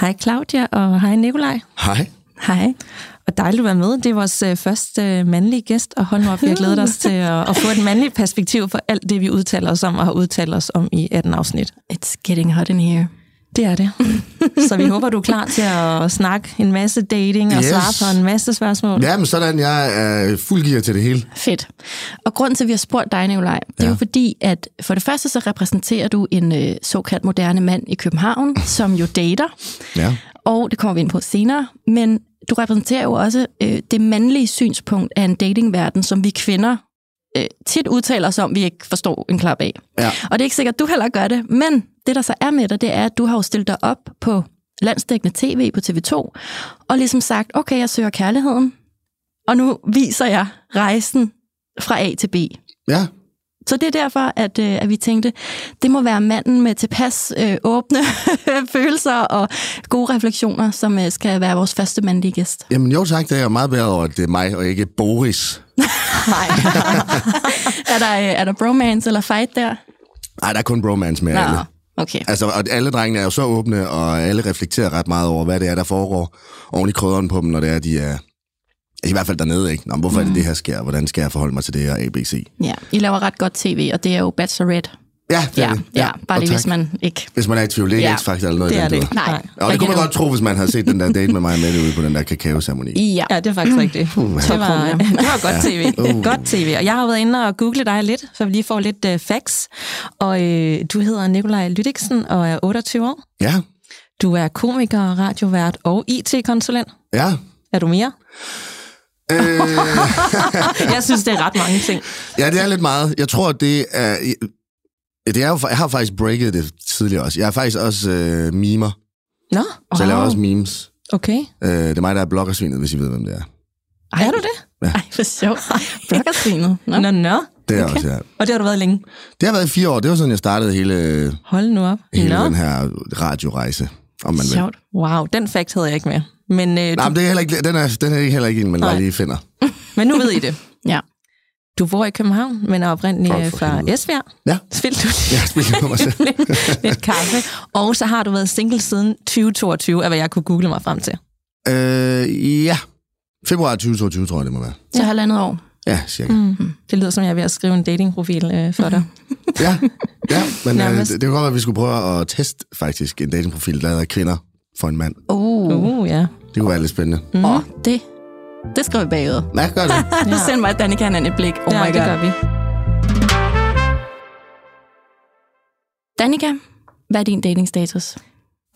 Hej Claudia, og hej Nikolaj. Hej. Hej. Og dejligt at være med. Det er vores øh, første øh, mandlige gæst, og hold nu op, vi har glædet os til at, at få et mandligt perspektiv for alt det, vi udtaler os om og har udtalt os om i 18 afsnit. It's getting hot in here. Det er det. Så vi håber, du er klar til at snakke en masse dating og Yes. svare på en masse spørgsmål. Ja, men sådan, jeg er fuld gear til det hele. Fedt. Og grunden til, at vi har spurgt dig, Nicolaj, det er Ja. jo fordi, at for det første så repræsenterer du en øh, såkaldt moderne mand i København, som jo dater, Ja. og det kommer vi ind på senere, men du repræsenterer jo også øh, det mandlige synspunkt af en datingverden, som vi kvinder øh, tit udtaler os om, vi ikke forstår en klap af. Ja. Og det er ikke sikkert, at du heller gør det, men det, der så er med dig, det er, at du har jo stillet dig op på landsdækkende tv på TV2, og ligesom sagt, okay, jeg søger kærligheden, og nu viser jeg rejsen fra A til B. Ja. Så det er derfor, at, øh, at vi tænkte, det må være manden med tilpas øh, åbne følelser og gode refleksioner, som øh, skal være vores første mandlige gæst. Jamen jo tak, det er jeg meget bedre over, at det er mig og ikke Boris. Nej. er, der, øh, er der bromance eller fight der? Nej, der er kun bromance med alle. Nå, okay. Altså, og alle drengene er jo så åbne, og alle reflekterer ret meget over, hvad det er, der foregår oven i krydderen på dem, når det er, de er... I hvert fald dernede, ikke? Nå, hvorfor mm. er det, det her sker? Hvordan skal jeg forholde mig til det her ABC? Ja, I laver ret godt tv, og det er jo Bachelorette. Ja, det er Ja, det. ja, bare og lige hvis man ikke... Hvis man er i tvivl, det er ikke Ja. X-Factor eller noget Det i er den det ikke. Nej. Og det kunne man godt tro, hvis man havde set den der date med mig og Mette ude på den der kakaoceremoni. Ja. Ja, det er faktisk rigtigt. Det var, det var godt tv. Uh. Godt tv. Og jeg har været inde og google dig lidt, så vi lige får lidt uh, facts. Og øh, du hedder Nikolaj Lydiksen og er 28 år. Ja, Du er komiker, radiovært og IT-konsulent. ja. Er du mere? Øh, Jeg synes, det er ret mange ting. ja, det er lidt meget. Jeg tror, det er... Det er jo, jeg har faktisk breaket det tidligere også. Jeg er faktisk også øh, mimer, Nå, så jeg laver også memes. okay. Øh, det er mig, der er bloggersvinet, hvis I ved, hvem det er. Ej, Er du det? Ej, hvor sjovt. Bloggersvinet. Nå. Nå, nå. Det er Okay. også, ja. Og det har du været længe. Det har været i fire år. Det var sådan, jeg startede hele, Hold nu op. hele Nå, den her radiorejse, om man vil. Sjovt. wow, den fact havde jeg ikke med. Men, øh, Nej, du, men det er heller ikke, den, er, den er ikke heller ikke en, man Nej. bare lige finder. men nu ved I det. Ja. Du bor i København, men er oprindeligt øh, for fra helvede. Esbjerg. Ja. Spil du Jeg spiller på mig selv. lidt, lidt kaffe. Og så har du været single siden 2022, er hvad jeg kunne google mig frem til. Øh, ja. Februar 2022, tror jeg, det må være. Så halvandet år. Ja, cirka. Mm. Det lyder som, jeg er ved at skrive en datingprofil øh, for dig. Ja, ja men øh, det, det kunne godt være, at vi skulle prøve at teste faktisk en datingprofil, der hedder kvinder for en mand. Uh. Uh, ja. Det kunne være lidt spændende. Mm. Oh, det, det skriver vi bagud. Ja, gør det. Ja. Send mig Danika han et blik. Oh ja, my det God. gør vi. Danika, hvad er din datingstatus?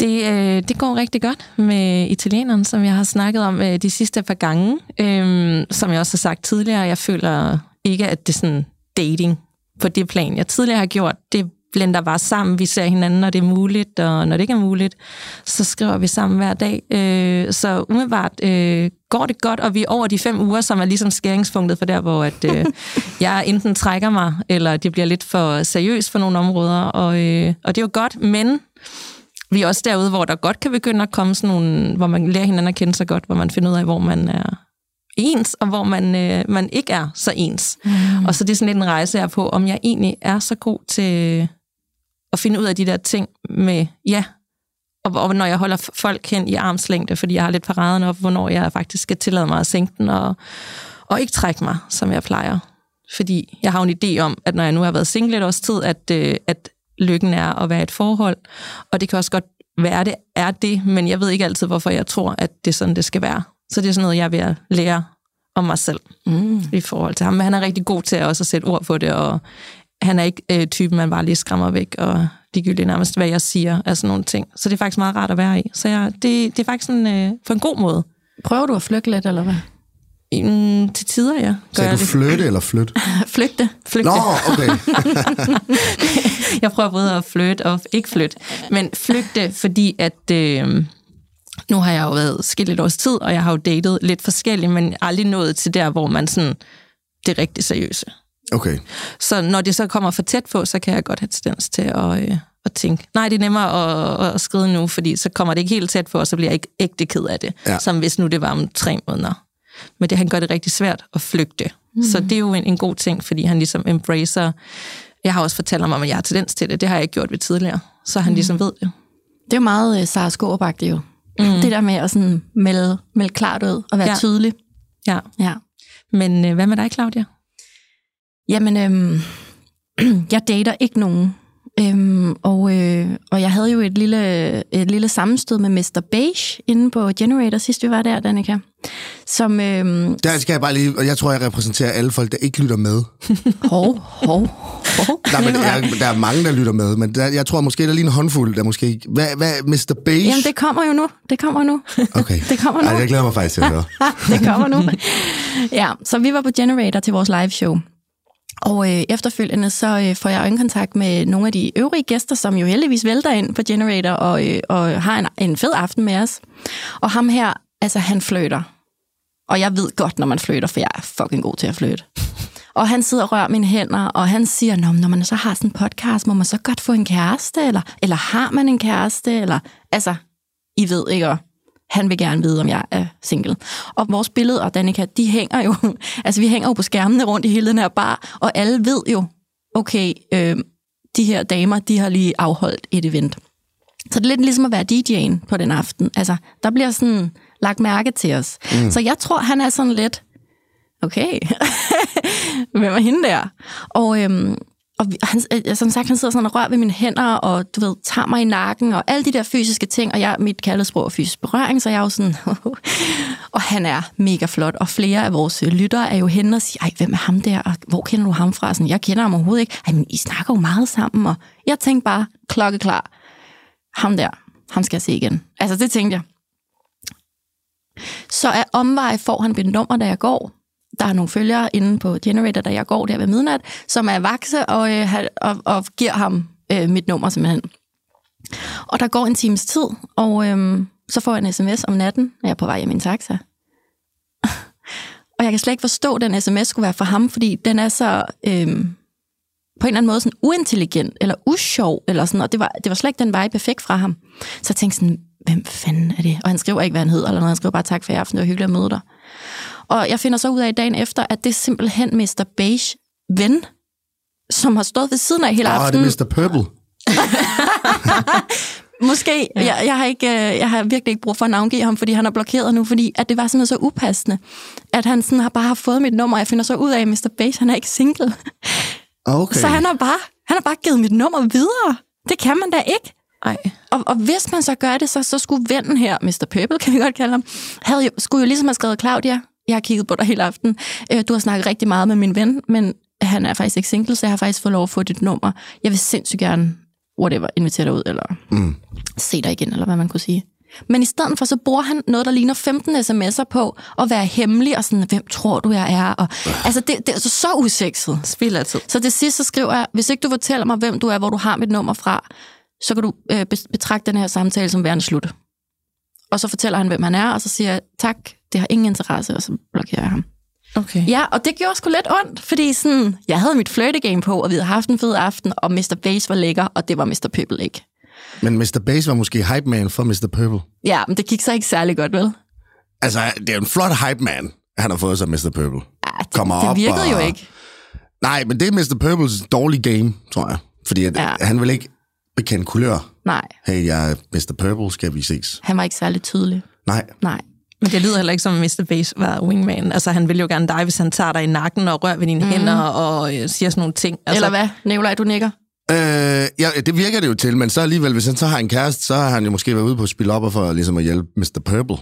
Det, øh, det går rigtig godt med italieneren, som jeg har snakket om øh, de sidste par gange. Øhm, som jeg også har sagt tidligere, jeg føler ikke, at det er sådan dating på det plan, jeg tidligere har gjort. Det blender bare sammen. Vi ser hinanden, når det er muligt, og når det ikke er muligt, så skriver vi sammen hver dag. Øh, så umiddelbart øh, går det godt, og vi er over de fem uger, som er ligesom skæringspunktet for der, hvor at, øh, jeg enten trækker mig, eller det bliver lidt for seriøst for nogle områder, og, øh, og det er jo godt, men vi er også derude, hvor der godt kan begynde at komme sådan nogle, hvor man lærer hinanden at kende sig godt, hvor man finder ud af, hvor man er ens, og hvor man, øh, man ikke er så ens. Mm. Og så det er sådan lidt en rejse, jeg er på, om jeg egentlig er så god til at finde ud af de der ting med, ja, og, og når jeg holder folk hen i armslængde, fordi jeg har lidt paraden op, hvornår jeg faktisk skal tillade mig at sænke den, og, og ikke trække mig, som jeg plejer. Fordi jeg har en idé om, at når jeg nu har været single et års tid, at, øh, at lykken er at være et forhold, og det kan også godt være, det er det, men jeg ved ikke altid, hvorfor jeg tror, at det er sådan, det skal være. Så det er sådan noget, jeg er ved at lære om mig selv Mm. i forhold til ham. Men han er rigtig god til også at sætte ord på det, og han er ikke øh, typen, man bare lige skræmmer væk, og ligegyldigt nærmest, hvad jeg siger, af sådan nogle ting. Så det er faktisk meget rart at være i. Så jeg, det, det er faktisk en, øh, på en god måde. Prøver du at flygte lidt, eller hvad? Mm, til tider, ja. Gør Sagde jeg du det. flytte eller flytte? Flygte. Flygte. Nå, okay. jeg prøver både at flytte og ikke flytte. Men flygte, fordi at... Øh, nu har jeg jo været skilt et års tid, og jeg har jo datet lidt forskelligt, men aldrig nået til der, hvor man sådan, det er rigtig seriøse. Okay. Så når det så kommer for tæt på, så kan jeg godt have tendens til at, øh, at tænke, nej, det er nemmere at, at skride nu, fordi så kommer det ikke helt tæt på, og så bliver jeg ikke ægte ked af det, Ja. som hvis nu det var om tre måneder. Men det han gør det rigtig svært at flygte. Mm. Så det er jo en, en god ting, fordi han ligesom embracer... Jeg har også fortalt ham om, at jeg har tendens til det. Det har jeg ikke gjort ved tidligere. Så han mm. ligesom ved det. Det er jo meget uh, Sara det jo. Mm. Det der med at sådan melde, melde klart ud og være. Ja. tydelig. Ja. Ja. Men øh, hvad med dig, Claudia? Jamen, øhm, jeg dater ikke nogen. Øhm, og, øh, og jeg havde jo et lille, et lille sammenstød med Mr. Beige inde på Generator, sidst vi var der, Danika. Som, øhm, Der skal jeg bare lige, og jeg tror, jeg repræsenterer alle folk, der ikke lytter med. hov, hov, hov. Nej, men der er, der er mange, der lytter med, men der, jeg tror måske, der er lige en håndfuld, der måske ikke... Hvad, hvad Mr. Beige? Jamen, det kommer jo nu. Det kommer nu. Okay. det kommer nu. Ej, jeg glæder mig faktisk til at høre. det kommer nu. Ja, så vi var på Generator til vores live show. Og øh, efterfølgende så øh, får jeg øjenkontakt med nogle af de øvrige gæster, som jo heldigvis vælter ind på Generator og, øh, og har en, en fed aften med os. Og ham her, altså han flytter. Og jeg ved godt, når man flytter, for jeg er fucking god til at flytte. Og han sidder og rører mine hænder, og han siger, Nå, når man så har sådan en podcast, må man så godt få en kæreste, eller, eller har man en kæreste, eller, altså, I ved ikke, og han vil gerne vide, om jeg er single. Og vores billeder, Danika, de hænger jo, altså vi hænger jo på skærmene rundt i hele den her bar, og alle ved jo, okay, øh, de her damer, de har lige afholdt et event. Så det er lidt ligesom at være DJ'en på den aften. Altså, der bliver sådan lagt mærke til os. Mm. Så jeg tror, han er sådan lidt, okay, hvem er hende der? Og, øhm, og han, øh, som sagt, han sidder sådan og rører ved mine hænder, og du ved, tager mig i nakken, og alle de der fysiske ting, og jeg, mit kaldesprog er fysisk berøring, så jeg er jo sådan, og han er mega flot, og flere af vores øh, lyttere er jo henne og siger, ej, hvem er ham der, og hvor kender du ham fra? Sådan, jeg kender ham overhovedet ikke. Ej, men I snakker jo meget sammen, og jeg tænkte bare, klokkeklar, ham der, ham skal jeg se igen. Altså, det tænkte jeg. Så af omvej får han mit nummer, da jeg går. Der er nogle følgere inde på Generator, der jeg går der ved midnat, som er vakse og, øh, og, og giver ham øh, mit nummer simpelthen. Og der går en times tid, og øh, så får jeg en sms om natten, når jeg er på vej hjem i en taxa. og jeg kan slet ikke forstå, at den sms skulle være for ham, fordi den er så øh, på en eller anden måde sådan uintelligent, eller usjov, eller sådan, og det var, det var slet ikke den vibe, jeg fik fra ham. Så jeg tænkte sådan, hvem fanden er det? Og han skriver ikke, hvad han hedder, eller noget. Han skriver bare, tak for i aften, det var hyggeligt at møde dig. Og jeg finder så ud af dagen efter, at det er simpelthen Mr. Beige ven, som har stået ved siden af hele oh, aftenen. det er Mr. Purple. Måske. Ja. Jeg, jeg, har ikke, øh, jeg har virkelig ikke brug for at navngive ham, fordi han er blokeret nu, fordi at det var simpelthen så upassende, at han sådan har bare har fået mit nummer, og jeg finder så ud af, at Mr. Beige, han er ikke single. Okay. Så han har bare, han har bare givet mit nummer videre. Det kan man da ikke. Ej. Og, og hvis man så gør det, så, så skulle vennen her, Mr. Purple, kan vi godt kalde ham, havde jo, skulle jo ligesom have skrevet, Claudia, jeg har kigget på dig hele aften. Øh, du har snakket rigtig meget med min ven, men han er faktisk ikke single, så jeg har faktisk fået lov at få dit nummer. Jeg vil sindssygt gerne, whatever, invitere dig ud, eller mm. se dig igen, eller hvad man kunne sige. Men i stedet for, så bruger han noget, der ligner 15 sms'er på at være hemmelig, og sådan, hvem tror du, jeg er? Og, altså, det, det er så, så usekset. Spild af tid. Så til sidst så skriver jeg, hvis ikke du fortæller mig, hvem du er, hvor du har mit nummer fra, så kan du øh, be- betragte den her samtale som værende slut. Og så fortæller han, hvem han er, og så siger jeg, tak, det har ingen interesse, og så blokerer jeg ham. Okay. Ja, og det gjorde sgu lidt ondt, fordi sådan, jeg havde mit flirtegame på, og vi havde haft en fed aften, og Mr. Base var lækker, og det var Mr. Pøbel ikke. Men Mr. Base var måske hype man for Mr. Purple. Ja, men det gik så ikke særlig godt, vel? Altså, det er en flot hype man, han har fået sig Mr. Purple. Ja, det, Kommer det op virkede og- jo ikke. Nej, men det er Mr. Purples dårlige game, tror jeg. Fordi at ja. han vil ikke bekende kulør. Nej, Hey, jeg er Mr. Purple, skal vi ses? han var ikke særlig tydelig. Nej. Nej. Men det lyder heller ikke som, at Mr. Base var wingman. Altså, han vil jo gerne dig, hvis han tager dig i nakken og rører ved dine mm. hænder og øh, siger sådan nogle ting. Altså, Eller hvad? Nikolaj, du nikker? Øh, ja, det virker det jo til, men så alligevel, hvis han så har en kæreste, så har han jo måske været ude på at spille op for ligesom at hjælpe Mr. Purple.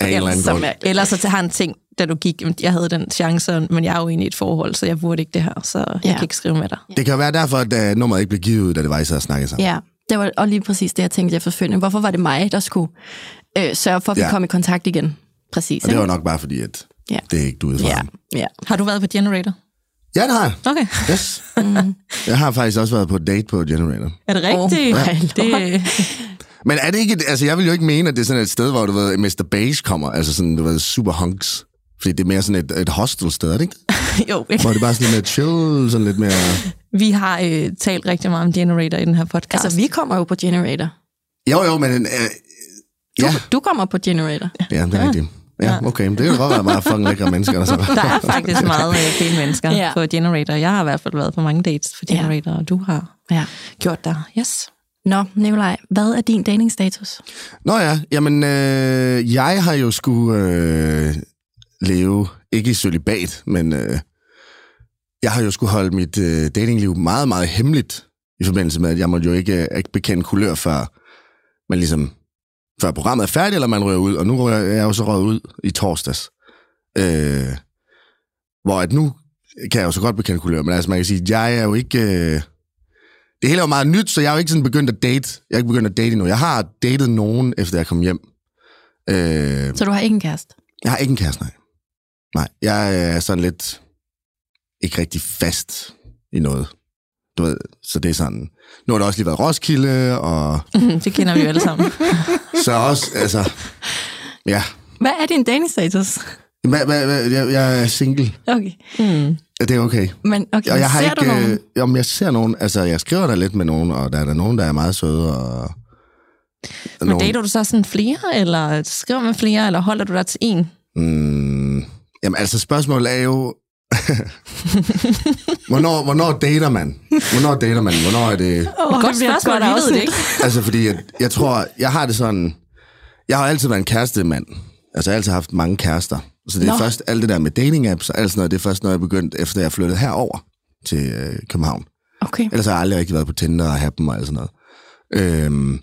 Af en eller anden grund. er- Ellers så har han ting, da du gik, jeg havde den chance, men jeg er jo inde i et forhold, så jeg burde ikke det her, så jeg Ja. kan ikke skrive med dig. Det kan jo være derfor, at uh, nummeret ikke blev givet ud, da det var, I sad og snakkede sammen. Ja, det var og lige præcis det, jeg tænkte efterfølgende. Hvorfor var det mig, der skulle øh, sørge for, at vi Ja. kom i kontakt igen? Præcis. Og det ikke? var nok bare fordi, at Ja. det er ikke du ud fra Ja, ja. Har du været på Generator? Ja, det har jeg. Okay. Yes. Jeg har faktisk også været på date på Generator. Er det Oh rigtigt? my det, Men er det ikke... Altså, jeg vil jo ikke mene, at det er sådan et sted, hvor du ved, Mr. Beige kommer. Altså sådan, du ved, super hunks. Fordi det er mere sådan et, et hostel-sted, er det ikke? jo, ikke? Hvor det er bare sådan lidt mere chill, sådan lidt mere... Vi har øh, talt rigtig meget om Generator i den her podcast. Altså, vi kommer jo på Generator. Jo, jo, men... Øh, Du, ja, du kommer på Generator. ja, det er rigtigt. Ja, okay, men det kan jo godt være meget fucking lækre mennesker, der så. Der er faktisk meget øh, pæne mennesker Ja. ja. på Generator. Jeg har i hvert fald været på mange dates for Ja. Generator, og du har Ja. gjort der. Yes. Nå, Nikolaj, hvad er din datingstatus? Nå ja, jamen, øh, jeg har jo skulle øh, leve, ikke i celibat, men øh, jeg har jo skulle holde mit øh, datingliv meget, meget hemmeligt, i forbindelse med, at jeg måtte jo ikke, øh, ikke bekende kulør, før man ligesom, før programmet er færdigt, eller man rører ud, og nu rører jeg jo så røget ud i torsdags. Øh, hvor at nu kan jeg jo så godt bekende kulør, men altså man kan sige, at jeg er jo ikke... Øh, det hele er jo meget nyt, så jeg er jo ikke sådan begyndt at date. Jeg er ikke begyndt at date endnu. Jeg har datet nogen, efter jeg kom hjem. Øh, Så du har ikke en kæreste? jeg har ikke en kæreste, nej. Nej, jeg er sådan lidt ikke rigtig fast i noget. Du ved, så det er sådan... Nu har der også lige været Roskilde, og det kender vi jo alle sammen. så også, altså... Ja, Hvad er din datingstatus? Hva, hva, hva, jeg, jeg er single. Okay. Mm. Det er okay. Men okay, Og jeg har ser ikke... du nogen? Øh, jamen, jeg ser nogen... Altså, jeg skriver der lidt med nogen, og der er der nogen, der er meget søde, og... Men dater du så sådan flere, eller skriver med flere, eller holder du dig til en? Mm, jamen, altså, spørgsmålet er jo... hvornår, hvornår dater man? Hvornår dater man? Hvornår er det... Oh, Godt spørgsmål, vi ved det ikke. Altså, fordi jeg, jeg tror, jeg har det sådan... Jeg har altid været en kærestemand. Altså, jeg har altid haft mange kærester. Så det er Nå. først alt det der med dating-apps og alt sådan noget, det er først, når jeg begyndte, efter jeg flyttede herover til øh, København. Okay. Ellers har jeg aldrig rigtig været på Tinder og Happen og alt sådan noget. Øhm,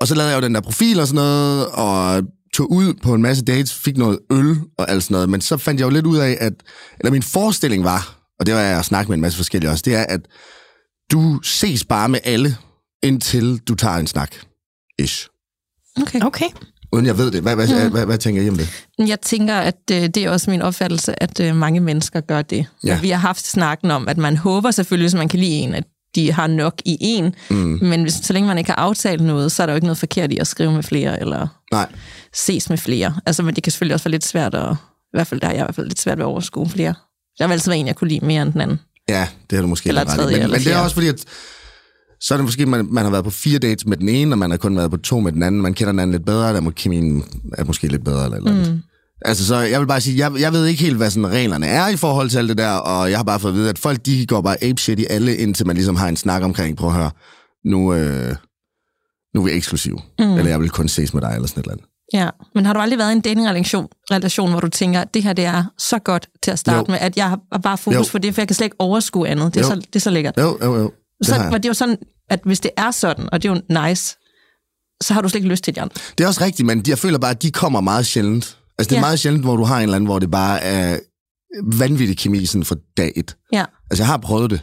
og så lavede jeg jo den der profil og sådan noget, og tog ud på en masse dates, fik noget øl og alt sådan noget. Men så fandt jeg jo lidt ud af, at... Eller min forestilling var, og det var jeg at snakke med en masse forskellige også, det er, at du ses bare med alle, indtil du tager en snak. Ish. Okay. Okay. Uden jeg ved det. Hvad, hvad, Mm. hvad, hvad, hvad tænker I om det? Jeg tænker, at øh, det er også min opfattelse, at øh, mange mennesker gør det. Ja. Ja. Vi har haft snakken om, at man håber selvfølgelig, hvis man kan lide en, at de har nok i en. Mm. Men hvis, så længe man ikke har aftalt noget, så er der jo ikke noget forkert i at skrive med flere, eller Nej. ses med flere. Altså, men det kan selvfølgelig også være lidt svært at... I hvert fald, der er jeg i hvert fald lidt svært ved at overskue flere. Der har altid en, jeg kunne lide mere end den anden. Ja, det har du måske Eller ret tredje Men, eller men det er også fordi, at så er det måske, man, man har været på fire dates med den ene, og man har kun været på to med den anden. Man kender den anden lidt bedre, der må kemien er måske lidt bedre. Eller, eller mm. Altså, så jeg vil bare sige, jeg, jeg ved ikke helt, hvad sådan reglerne er i forhold til alt det der, og jeg har bare fået at vide, at folk, de går bare apeshit i alle, indtil man ligesom har en snak omkring, prøv at høre, nu, øh, nu er vi eksklusive. Mm. Eller jeg vil kun ses med dig, eller sådan et eller andet. Ja, men har du aldrig været i en datingrelation, relation, hvor du tænker, at det her det er så godt til at starte Jo. med, at jeg har bare fokus Jo. på det, for jeg kan slet ikke overskue andet. Det er, Jo. så, det er så lækkert. Jo, jo, jo. Det så var det jo sådan, at hvis det er sådan, og det er jo nice, så har du slet ikke lyst til de andre. Det er også rigtigt, men jeg føler bare, at de kommer meget sjældent. Altså, det er Ja. meget sjældent, hvor du har en eller anden, hvor det bare er vanvittig kemi sådan fra dag et. Ja. Altså, jeg har prøvet det.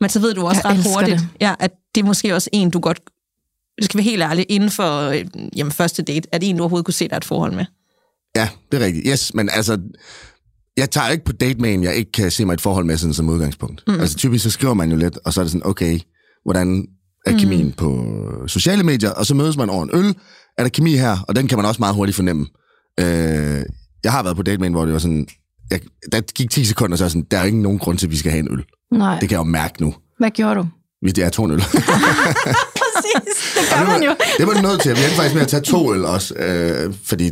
Men så ved du også Jeg ret hurtigt, det. Ja, at det er måske også en, du godt... Det skal være helt ærligt, inden for øh, jamen, første date, er det en, du overhovedet kunne se dig et forhold med. Ja, det er rigtigt. Yes, men altså, jeg tager ikke på date med en, jeg ikke kan se mig et forhold med sådan som udgangspunkt. Mm. Altså typisk så skriver man jo lidt, og så er det sådan, okay, hvordan er kemien mm. på sociale medier, og så mødes man over en øl, er der kemi her, og den kan man også meget hurtigt fornemme. Øh, jeg har været på date med en, hvor det var sådan, jeg, der gik 10 sekunder, og så er jeg sådan, der er ikke nogen grund til, at vi skal have en øl. Nej. Det kan jeg jo mærke nu, Hvad gjorde du? hvis det er to en øl. Præcis, det gør man jo. det var du nødt til. Vi endte faktisk med at tage to øl også, øh, fordi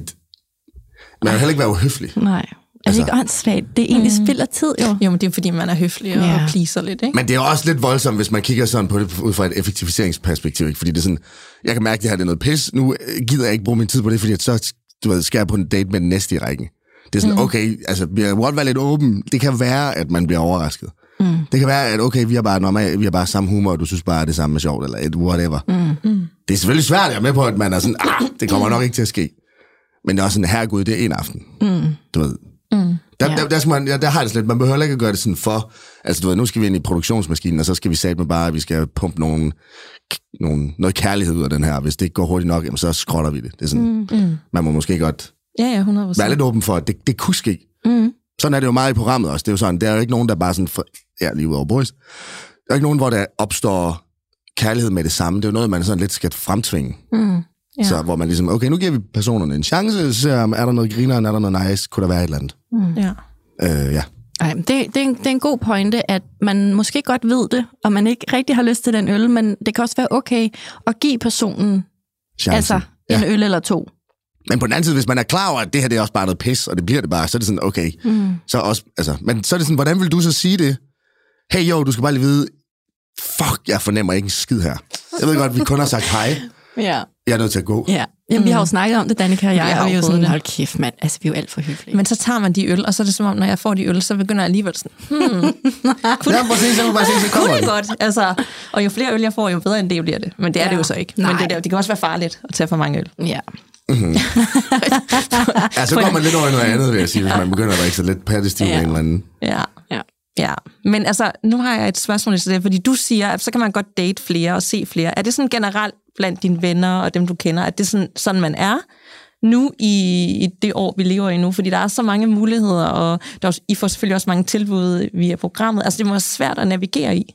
man vil heller ikke være uhøflig. Nej. Er det Altså- ikke åndssvagt? Det er egentlig spild af tid, jo. Jo, men det er fordi, man er høflig og Ja. pleaser lidt, ikke? Men det er også lidt voldsomt, hvis man kigger sådan på det ud fra et effektiviseringsperspektiv. Ikke? Fordi det er sådan, jeg kan mærke, at det her det er noget pis. Nu øh, gider jeg ikke bruge min tid på det, fordi at så du ved, skal jeg på en date med den næste i rækken. Det er sådan, mm. okay, altså, vi har godt være lidt åben. Det kan være, at man bliver overrasket. Mm. Det kan være, at okay, vi har bare normal, vi har bare samme humor, og du synes bare, at det samme er sjovt, eller et whatever. Mm. Det er selvfølgelig svært, jeg er med på, at man er sådan, ah, det kommer nok ikke til at ske. Men det er også sådan, herregud, det er en aften. Mm. Du ved. Mm. Der, Ja. der, der, skal man, ja, der har det sådan lidt, man behøver ikke at gøre det sådan for, altså du ved, nu skal vi ind i produktionsmaskinen, og så skal vi sætte med bare, at vi skal pumpe nogen, nogen, noget kærlighed ud af den her. Hvis det ikke går hurtigt nok, jamen, så skrotter vi det. Det er sådan, mm. man må måske godt Ja, ja, 100 være lidt åben for, at det, det kunne ske. Mm. Sådan er det jo meget i programmet også. Det er jo sådan, der er jo ikke nogen, der bare sådan, for, ja, lige ud over boys. Der er ikke nogen, hvor der opstår kærlighed med det samme. Det er jo noget, man sådan lidt skal fremtvinge. Mm. Ja. Ja. Så hvor man ligesom, okay, nu giver vi personerne en chance, så er der noget grineren, er der noget nice, kunne der være et eller andet. Ja. Øh, ja. Ej, det, det, er en, det er en god pointe, at man måske godt ved det, og man ikke rigtig har lyst til den øl, men det kan også være okay at give personen Chancen. altså en øl eller to. Men på den anden side, hvis man er klar over, at det her det er også bare noget pis, og det bliver det bare, så er det sådan, okay. Mm. Så også, altså, men så er det sådan, hvordan vil du så sige det? Hey jo, du skal bare lige vide, fuck, jeg fornemmer ikke en skid her. Jeg ved godt, vi kun har sagt hej. Ja. Jeg er nødt til at gå. ja. Jamen, vi har jo snakket om det, Danika og jeg, Vi har og vi er jo sådan, hold kæft, mand. Altså, vi er jo alt for hyggelige. Men så tager man de øl, og så er det som om, når jeg får de øl, så begynder jeg alligevel sådan, hmm, Ja, præcis, så man bare se, så kommer kunne godt. Altså, og jo flere øl jeg får, jo bedre end det bliver det. Men det er Ja. det jo så ikke. Men Nej. det, der, det kan også være farligt at tage for mange øl. Ja. Ja, så går man lidt over i noget andet, vil jeg sige, hvis man begynder at drikke sig lidt pattestiv Ja. ja. en eller anden. Ja. Ja. Men altså, nu har jeg et spørgsmål til det, fordi du siger, at så kan man godt date flere og se flere. Er det sådan generelt blandt dine venner og dem, du kender, at det er sådan, sådan man er nu i, i det år, vi lever i nu? Fordi der er så mange muligheder, og der er, også- I får selvfølgelig også mange tilbud via programmet. Altså, det må være svært at navigere i.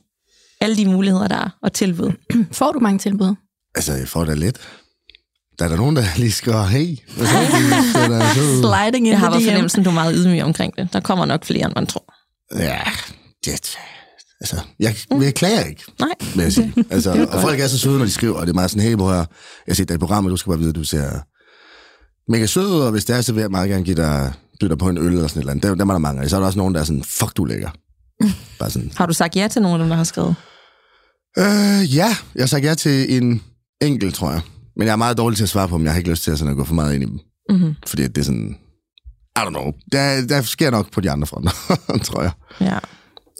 Alle de muligheder, der er og tilbud. Får du mange tilbud? Altså, jeg får da lidt. Der er der nogen, der lige skriver, hey. hvad så, så der så, Sliding in Jeg har været fornemmelsen, du er meget ydmyg omkring det. Der kommer nok flere, end man tror. Ja, det, altså, jeg, jeg klager ikke, Nej. vil jeg sige. Altså, og folk er så søde, når de skriver, og det er meget sådan, hey, bror, jeg har set dig i programmet, du skal bare vide, at du ser mega sød og hvis det er, så vil jeg meget gerne give dig, byde dig på en øl eller sådan et eller andet. Der, der er der mange af. Så er der også nogen, der er sådan, fuck, du er lækker. Bare sådan, Har du sagt ja til nogen af dem, der har skrevet? øh, ja, jeg har sagt ja til en enkelt, tror jeg. Men jeg er meget dårlig til at svare på dem. Jeg har ikke lyst til at, sådan, at gå for meget ind i dem. Mm-hmm. Fordi det er sådan... I don't know. Der, der sker nok på de andre fronter, tror jeg. Ja.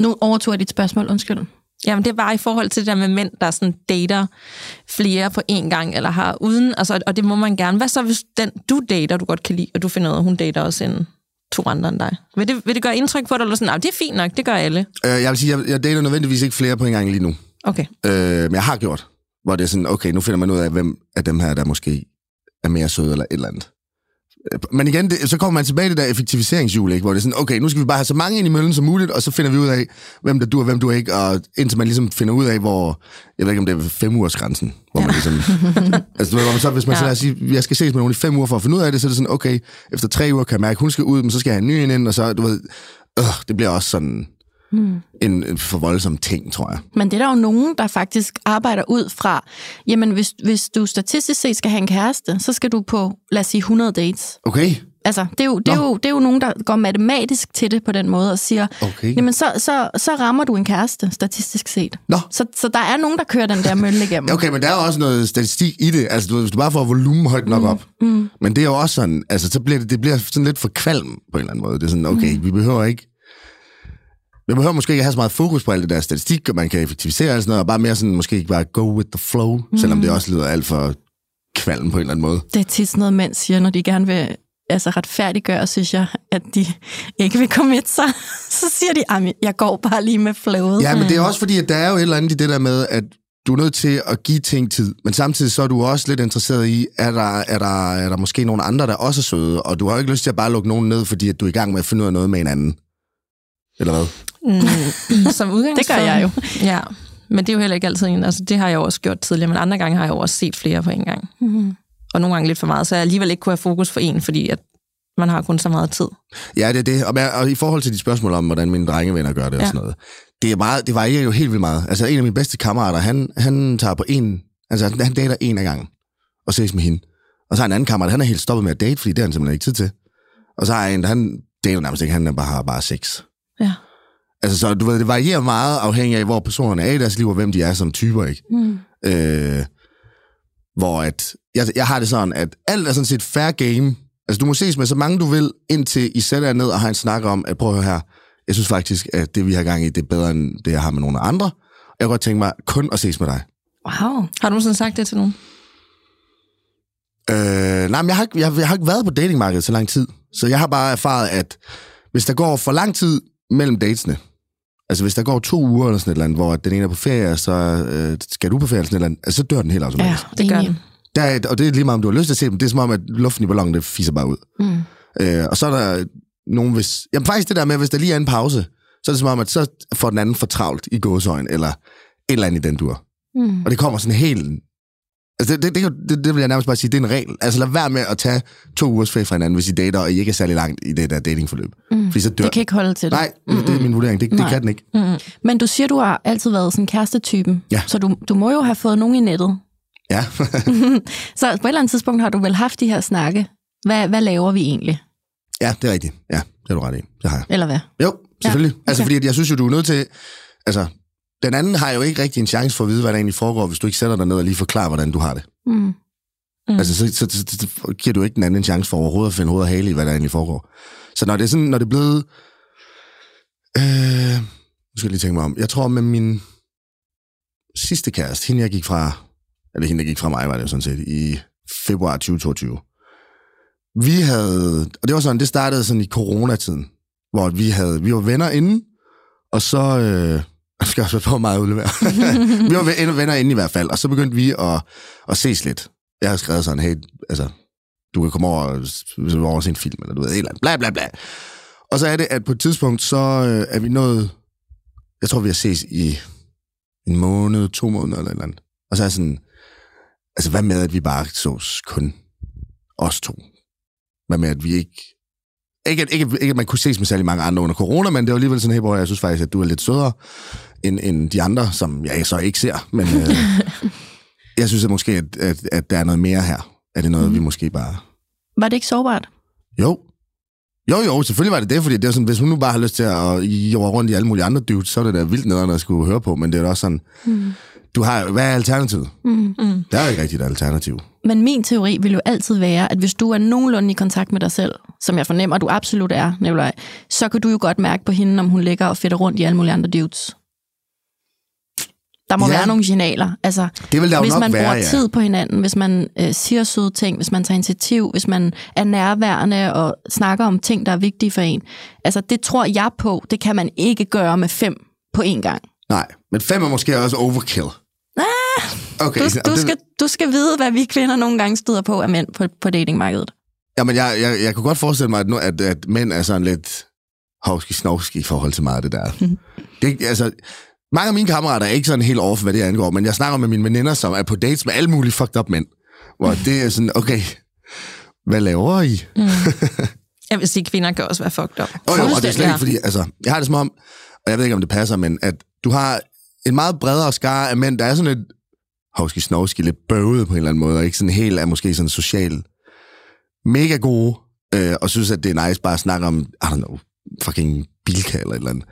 Nu overtog jeg dit spørgsmål, undskyld. Jamen, det er bare i forhold til det der med mænd, der sådan dater flere på én gang, eller har uden, altså, og det må man gerne. Hvad så, hvis den, du dater, du godt kan lide, og du finder ud af, at hun dater også en to andre end dig? Vil det, vil det gøre indtryk på dig, eller sådan, nej, det er fint nok, det gør alle. Øh, jeg vil sige, jeg, jeg dater nødvendigvis ikke flere på en gang lige nu. Okay. Øh, men jeg har gjort, hvor det er sådan, okay, nu finder man ud af, hvem af dem her, der måske er mere søde eller et eller andet. Øh, Men igen, det, så kommer man tilbage til det der effektiviseringshjul, ikke? hvor det er sådan, okay, nu skal vi bare have så mange ind i møllen som muligt, og så finder vi ud af, hvem der du og hvem du ikke, og indtil man ligesom finder ud af, hvor, jeg ved ikke, om det er fem ugers grænsen, hvor man ligesom, altså du ved, hvor man så, hvis man Ja. så lad os sige, jeg skal ses med nogen i fem uger for at finde ud af det, så er det sådan, okay, efter tre uger kan jeg mærke, hun skal ud, men så skal jeg have en ny ind, og så, du ved, øh, det bliver også sådan Hmm. en, en for voldsom ting, tror jeg. Men det er der jo nogen, der faktisk arbejder ud fra, jamen hvis, hvis du statistisk set skal have en kæreste, så skal du på, lad os sige, 100 dates. Okay, Altså, det er, jo, det, er Nå. jo, det er jo nogen, der går matematisk til det på den måde og siger, okay. jamen så, så, så rammer du en kæreste, statistisk set. Nå. Så, så der er nogen, der kører den der mølle igennem. Okay, men der er også noget statistik i det. Altså, du, hvis du bare får volumen højt nok op. Mm. Men det er jo også sådan, altså, så bliver det, det bliver sådan lidt for kvalm på en eller anden måde. Det er sådan, okay, mm. vi behøver ikke... Vi behøver måske ikke have så meget fokus på alt det der statistik, og man kan effektivisere og sådan noget, og bare mere sådan, måske ikke bare go with the flow, mm. selvom det også lyder alt for kvalm på en eller anden måde. Det er tit sådan noget, mænd siger, når de gerne vil altså retfærdiggøre, synes jeg, at de ikke vil committe sig. Så siger de, jeg går bare lige med flowet. Ja, men det er også fordi, at der er jo et eller andet i det der med, at du er nødt til at give ting tid, men samtidig så er du også lidt interesseret i, er der, er der, er der måske nogle andre, der også er søde, og du har jo ikke lyst til at bare lukke nogen ned, fordi at du er i gang med at finde ud af noget med en anden. Eller hvad? Mm, som udgangspunkt. Det gør jeg jo. Ja, men det er jo heller ikke altid en. Altså, det har jeg jo også gjort tidligere, men andre gange har jeg jo også set flere på en gang. Mm. Og nogle gange lidt for meget, så jeg alligevel ikke kunne have fokus for en, fordi at man har kun så meget tid. Ja, det er det. Og, med- og i forhold til de spørgsmål om, hvordan mine drengevenner gør det og Ja. sådan noget, det, er meget, det varierer jo helt vildt meget. Altså, en af mine bedste kammerater, han, han tager på en, altså han dater en af gangen, og ses med hende. Og så har en anden kammerat, han er helt stoppet med at date, fordi det har han simpelthen ikke tid til. Og så har en, han dater nærmest ikke, han bare, har bare sex. Ja. Altså, så du ved, det varierer meget afhængig af, hvor personerne er i deres liv, og hvem de er som typer, ikke? Mm. Øh, hvor at, jeg, jeg har det sådan, at alt er sådan set fair game. Altså, du må ses med så mange du vil, indtil I sætter jer ned og har en snak om, at prøv at høre her, jeg synes faktisk, at det vi har gang i, det er bedre end det, jeg har med nogle andre. Jeg kunne godt tænke mig kun at ses med dig. Wow. Har du nogensinde sagt det til nogen? Øh, nej, men jeg har, ikke, jeg, jeg har ikke været på datingmarkedet så lang tid. Så jeg har bare erfaret, at hvis der går for lang tid mellem datesene, altså hvis der går to uger eller sådan et eller andet, hvor den ene er på ferie, så øh, skal du på ferie eller sådan et eller andet, altså, så dør den helt Ja, automatisk. Det gør den. Der er, og det er lige meget, om du har lyst til at se dem. Det er som om, at luften i ballonen, det fiser bare ud. Mm. Øh, og så er der nogen, hvis... Jamen faktisk det der med, hvis der lige er en pause, så er det som om, at så får den anden for travlt i gåsøjen, eller et eller andet i den dur. Mm. Og det kommer sådan helt... Altså, det, det, det, det, vil jeg nærmest bare sige, det er en regel. Altså, lad være med at tage to ugers ferie fra hinanden, hvis I dater, og I ikke er særlig langt i det der datingforløb. Mm. Fordi så dør... Det kan ikke holde til det. Nej, mm det er min vurdering. Det, det Nej. kan den ikke. Mm. Men du siger, du har altid været sådan kærestetypen. Ja. Så du, du må jo have fået nogen i nettet. Ja. Så på et eller andet tidspunkt har du vel haft de her snakke. Hvad, hvad laver vi egentlig? ja, det er rigtigt. Ja, det har du ret i. Det har jeg. Eller hvad? Jo, selvfølgelig. Ja, okay. Altså, okay. fordi at jeg synes jo, du er nødt til... Altså, den anden har jo ikke rigtig en chance for at vide, hvad der egentlig foregår, hvis du ikke sætter dig ned og lige forklarer, hvordan du har det. Mm. Mm. Altså, så, så, så, så giver du ikke den anden en chance for overhovedet at finde hoved og hale i, hvad der egentlig foregår. Så når det er sådan, når det er blevet... Øh, nu skal jeg lige tænke mig om. Jeg tror med min sidste kæreste, hende jeg gik fra... Eller hende, der gik fra mig, var det jo sådan set, i februar 2022. Vi havde... Og det var sådan, det startede sådan i coronatiden, hvor vi havde... Vi var venner inden, og så... Øh, jeg skal også være på meget udlevere. vi var ven- venner inden i hvert fald, og så begyndte vi at, at ses lidt. Jeg har skrevet sådan, hey, altså, du kan komme over, og- over og se en film, eller du ved, et eller andet, bla bla bla. Og så er det, at på et tidspunkt, så øh, er vi nået, jeg tror, vi har ses i en måned, to måneder eller et eller andet. Og så er jeg sådan, altså hvad med, at vi bare sås kun os to? Hvad med, at vi ikke... Ikke, at- ikke, ikke at man kunne ses med særlig mange andre under corona, men det var alligevel sådan, hey, bror, jeg synes faktisk, at du er lidt sødere end, end de andre, som jeg så ikke ser. Men øh, jeg synes at måske, at, at, at der er noget mere her. Er det noget, mm. vi måske bare... Var det ikke sårbart? Jo. Jo, jo, selvfølgelig var det det, fordi det er sådan, hvis hun nu bare har lyst til at jorde rundt i alle mulige andre dudes, så er det da vildt nederen at skulle høre på, men det er da også sådan, Mm. du har, hvad er alternativet? Mm. Mm. Der er jo ikke rigtigt et alternativ. Men min teori vil jo altid være, at hvis du er nogenlunde i kontakt med dig selv, som jeg fornemmer, du absolut er, Nicolaj, så kan du jo godt mærke på hende, om hun ligger og fedter rundt i alle mulige andre dudes. Der må Ja. være nogle signaler. Altså, Det vil der hvis man være, bruger ja. tid på hinanden, hvis man øh, siger søde ting, hvis man tager initiativ, hvis man er nærværende og snakker om ting, der er vigtige for en. Altså, det tror jeg på, det kan man ikke gøre med fem på én gang. Nej, men fem er måske også overkill. Okay, Du, du, skal, du skal vide, hvad vi kvinder nogle gange støder på af mænd på, på datingmarkedet. Jamen, jeg, jeg, jeg kunne godt forestille mig, at, nu, at, at mænd er sådan lidt hovski snovski i forhold til meget af det der. det, altså, mange af mine kammerater er ikke sådan helt off, hvad det angår, men jeg snakker med mine veninder, som er på dates med alle mulige fucked up mænd. Hvor det er sådan, okay, hvad laver I? Jeg vil sige, at kvinder kan også være fucked up. Og jo, og det er slet ikke fordi, altså, jeg har det som om, og jeg ved ikke, om det passer, men at du har en meget bredere skare af mænd, der er sådan lidt hovski snovski, lidt bøvet på en eller anden måde, og ikke sådan helt er måske sådan social mega gode, øh, og synes, at det er nice bare at snakke om, I don't know, fucking bilka eller et eller andet.